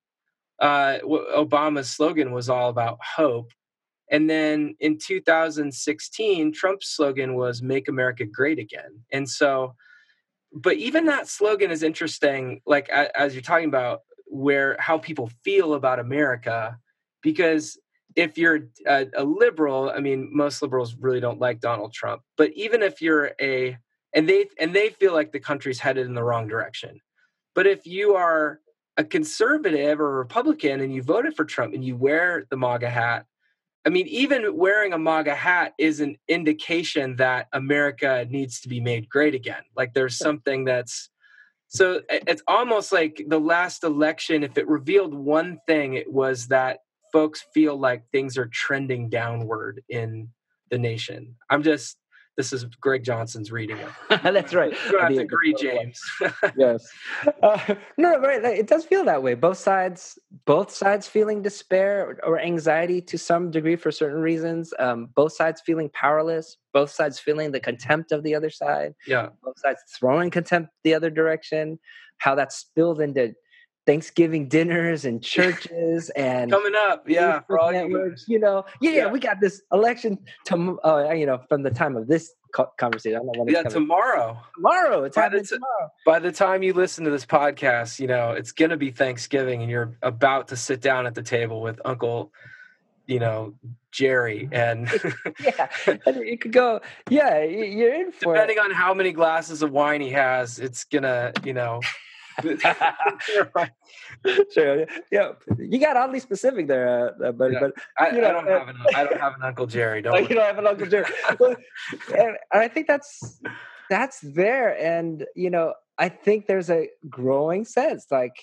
Speaker 1: uh, Obama's slogan was all about hope, and then in 2016, Trump's slogan was "Make America Great Again." And so, but even that slogan is interesting. Like as you're talking about where how people feel about America because if you're a, a liberal, I mean, most liberals really don't like Donald Trump. But even if you're a and they and they feel like the country's headed in the wrong direction. But if you are a conservative or a Republican and you voted for Trump and you wear the MAGA hat, I mean, even wearing a MAGA hat is an indication that America needs to be made great again. Like there's something that's so it's almost like the last election, if it revealed one thing, it was that folks feel like things are trending downward in the nation. I'm just this is Greg Johnson's reading it. [LAUGHS]
Speaker 3: That's right.
Speaker 1: You have to agree, James. [LAUGHS]
Speaker 3: yes. Uh, no, right. It does feel that way. Both sides, both sides feeling despair or anxiety to some degree for certain reasons. Um, both sides feeling powerless. Both sides feeling the contempt of the other side.
Speaker 1: Yeah.
Speaker 3: Both sides throwing contempt the other direction. How that spilled into Thanksgiving dinners and [LAUGHS] churches and
Speaker 1: coming up, yeah,
Speaker 3: for all networks, you know, yeah, yeah, we got this election to, uh, you know, from the time of this conversation. I don't know when
Speaker 1: yeah, tomorrow.
Speaker 3: Tomorrow, it's by happening t- tomorrow.
Speaker 1: By the time you listen to this podcast, you know, it's gonna be Thanksgiving, and you're about to sit down at the table with Uncle, you know, Jerry, [LAUGHS] and
Speaker 3: yeah, [LAUGHS] and you could go, yeah, you're in for
Speaker 1: depending
Speaker 3: it.
Speaker 1: on how many glasses of wine he has, it's gonna, you know. [LAUGHS]
Speaker 3: sure. Yeah, you got oddly specific there, uh, uh buddy. Yeah. But
Speaker 1: I, know, I, don't uh, have an I don't have an Uncle Jerry. Don't [LAUGHS]
Speaker 3: you don't have an Uncle Jerry? and I think that's that's there, and you know, I think there's a growing sense, like.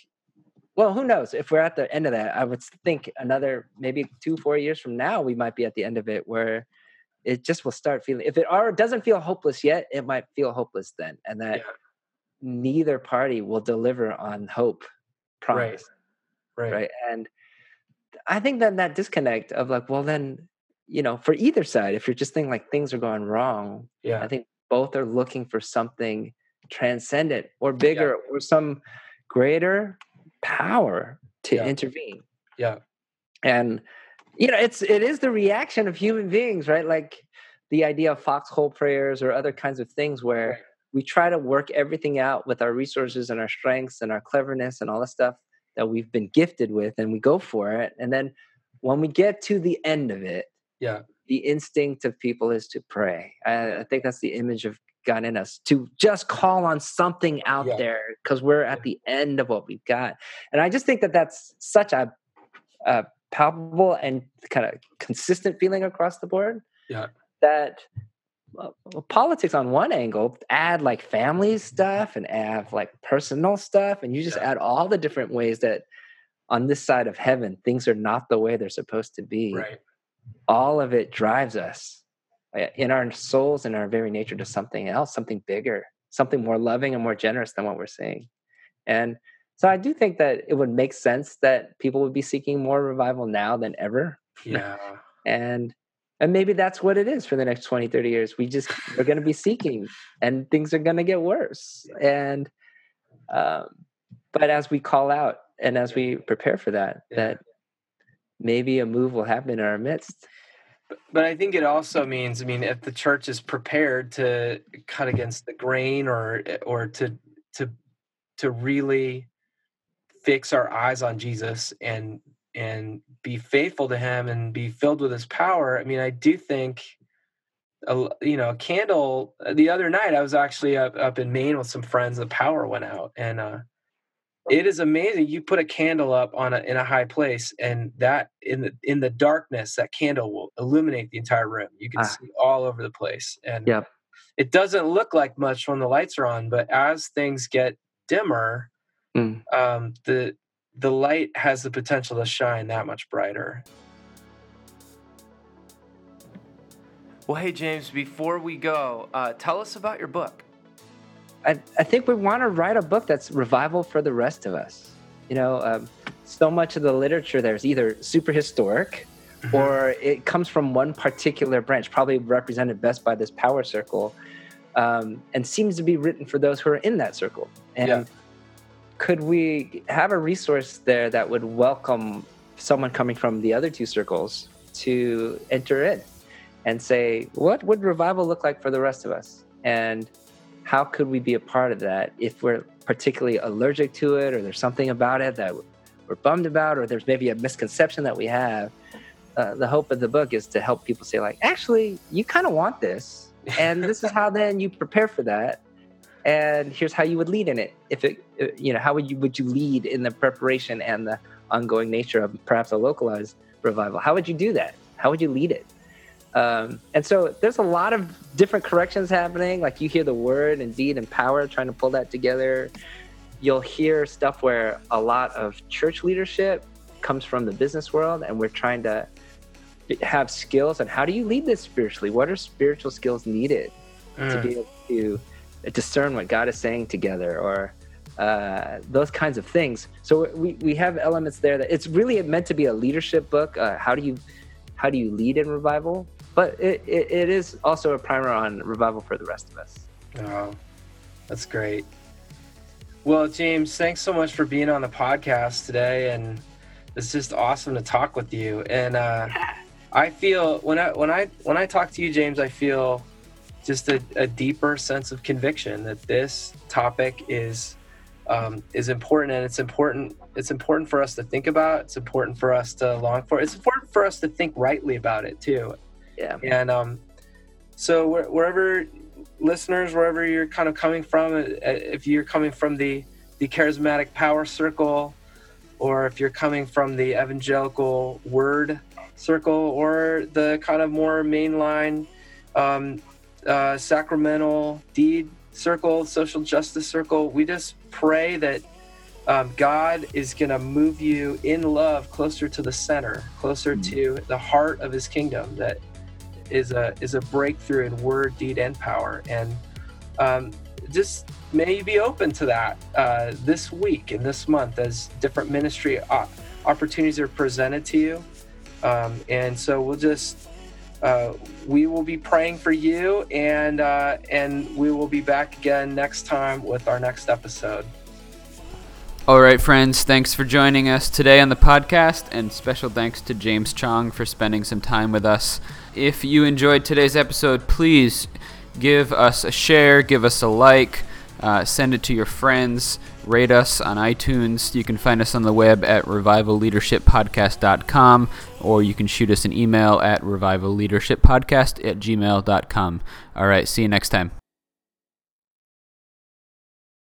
Speaker 3: Well, who knows? If we're at the end of that, I would think another maybe two, four years from now, we might be at the end of it where it just will start feeling. If it are doesn't feel hopeless yet, it might feel hopeless then, and that yeah neither party will deliver on hope promise
Speaker 1: right. right
Speaker 3: right and i think that that disconnect of like well then you know for either side if you're just thinking like things are going wrong
Speaker 1: yeah
Speaker 3: i think both are looking for something transcendent or bigger yeah. or some greater power to
Speaker 1: yeah.
Speaker 3: intervene
Speaker 1: yeah
Speaker 3: and you know it's it is the reaction of human beings right like the idea of foxhole prayers or other kinds of things where we try to work everything out with our resources and our strengths and our cleverness and all the stuff that we've been gifted with and we go for it. And then when we get to the end of it
Speaker 1: yeah.
Speaker 3: the instinct of people is to pray. I, I think that's the image of god in us to just call on something out yeah. there because we're at the end of what we've got. And i just think that that's such a, a palpable and kind of consistent feeling across the board
Speaker 1: yeah.
Speaker 3: that politics on one angle add like family stuff and add like personal stuff and you just yeah. add all the different ways that on this side of heaven things are not the way they're supposed to be.
Speaker 1: Right.
Speaker 3: All of it drives us uh, in our souls and our very nature to something else something bigger something more loving and more generous than what we're seeing. And so i do think that it would make sense that people would be seeking more revival now than ever.
Speaker 1: Yeah. [LAUGHS]
Speaker 3: And and maybe that's what it is for the next 20 30 years. We just are going to be seeking and things are going to get worse. And um, but as we call out and as we prepare for that yeah. that maybe a move will happen in our midst.
Speaker 1: But i think it also means i mean if the church is prepared to cut against the grain or or to to to really fix our eyes on jesus and and be faithful to him and be filled with his power i mean i do think a, you know a candle uh, the other night i was actually up, up in maine with some friends the power went out and uh it is amazing you put a candle up on a in a high place and that in the in the darkness that candle will illuminate the entire room you can ah. see all over the place and
Speaker 3: yep.
Speaker 1: it doesn't look like much when the lights are on but as things get dimmer mm. um the the light has the potential to shine that much brighter. Well, hey, James, before we go, uh, tell us about your book.
Speaker 3: I, I think we want to write a book that's revival for the rest of us. You know, um, so much of the literature there is either super historic mm-hmm. or it comes from one particular branch, probably represented best by this power circle, um, and seems to be written for those who are in that circle. And yeah could we have a resource there that would welcome someone coming from the other two circles to enter in and say, what would revival look like for the rest of us? And how could we be a part of that if we're particularly allergic to it or there's something about it that we're bummed about or there's maybe a misconception that we have? Uh, the hope of the book is to help people say, like, actually, you kind of want this. and this is how then you prepare for that and here's how you would lead in it. If it uh, you know how would you would you lead in the preparation and the ongoing nature of perhaps a localized revival? How would you do that? How would you lead it? Um, and so there's a lot of different corrections happening. Like you hear the word and deed and power trying to pull that together. You'll hear stuff where a lot of church leadership comes from the business world and we're trying to have skills and how do you lead this spiritually? What are spiritual skills needed mm. to be able to discern what god is saying together or uh, those kinds of things. So we, we have elements there that it's really meant to be a leadership book uh, how do you how do you lead in revival? But it, it, it is also a primer on revival for the rest of us.
Speaker 1: Oh that's great. Well james thanks so much for being on the podcast today and it's just awesome to talk with you. And uh, I feel when I when I when I talk to you, James, I feel just a, a deeper sense of conviction that this topic is um, is important, and it's important. It's important for us to think about. It's important for us to long for. It's important for us to think rightly about it too.
Speaker 3: Yeah.
Speaker 1: And um, so wherever listeners, wherever you're kind of coming from, uh, if you're coming from the the charismatic power circle, or if you're coming from the evangelical word circle or the kind of more mainline um, uh, sacramental deed circle, social justice circle. We just pray that um, God is going to move you in love closer to the center, closer mm-hmm. to the heart of His kingdom. That is a is a breakthrough in word, deed, and power. And um, just may you be open to that uh, this week and this month as different ministry opportunities are presented to you. Um, and so we'll just uh, we will be praying for you, and uh, and we will be back again next time with our next episode.
Speaker 2: All right, friends, thanks for joining us today on the podcast, and special thanks to James Choung for spending some time with us. If you enjoyed today's episode, please give us a share, give us a like. Uh, send it to your friends. Rate us on iTunes. You can find us on the web at revivalleadershippodcast.com or you can shoot us an email at revivalleadershippodcast at gmail.com. All right, see you next time.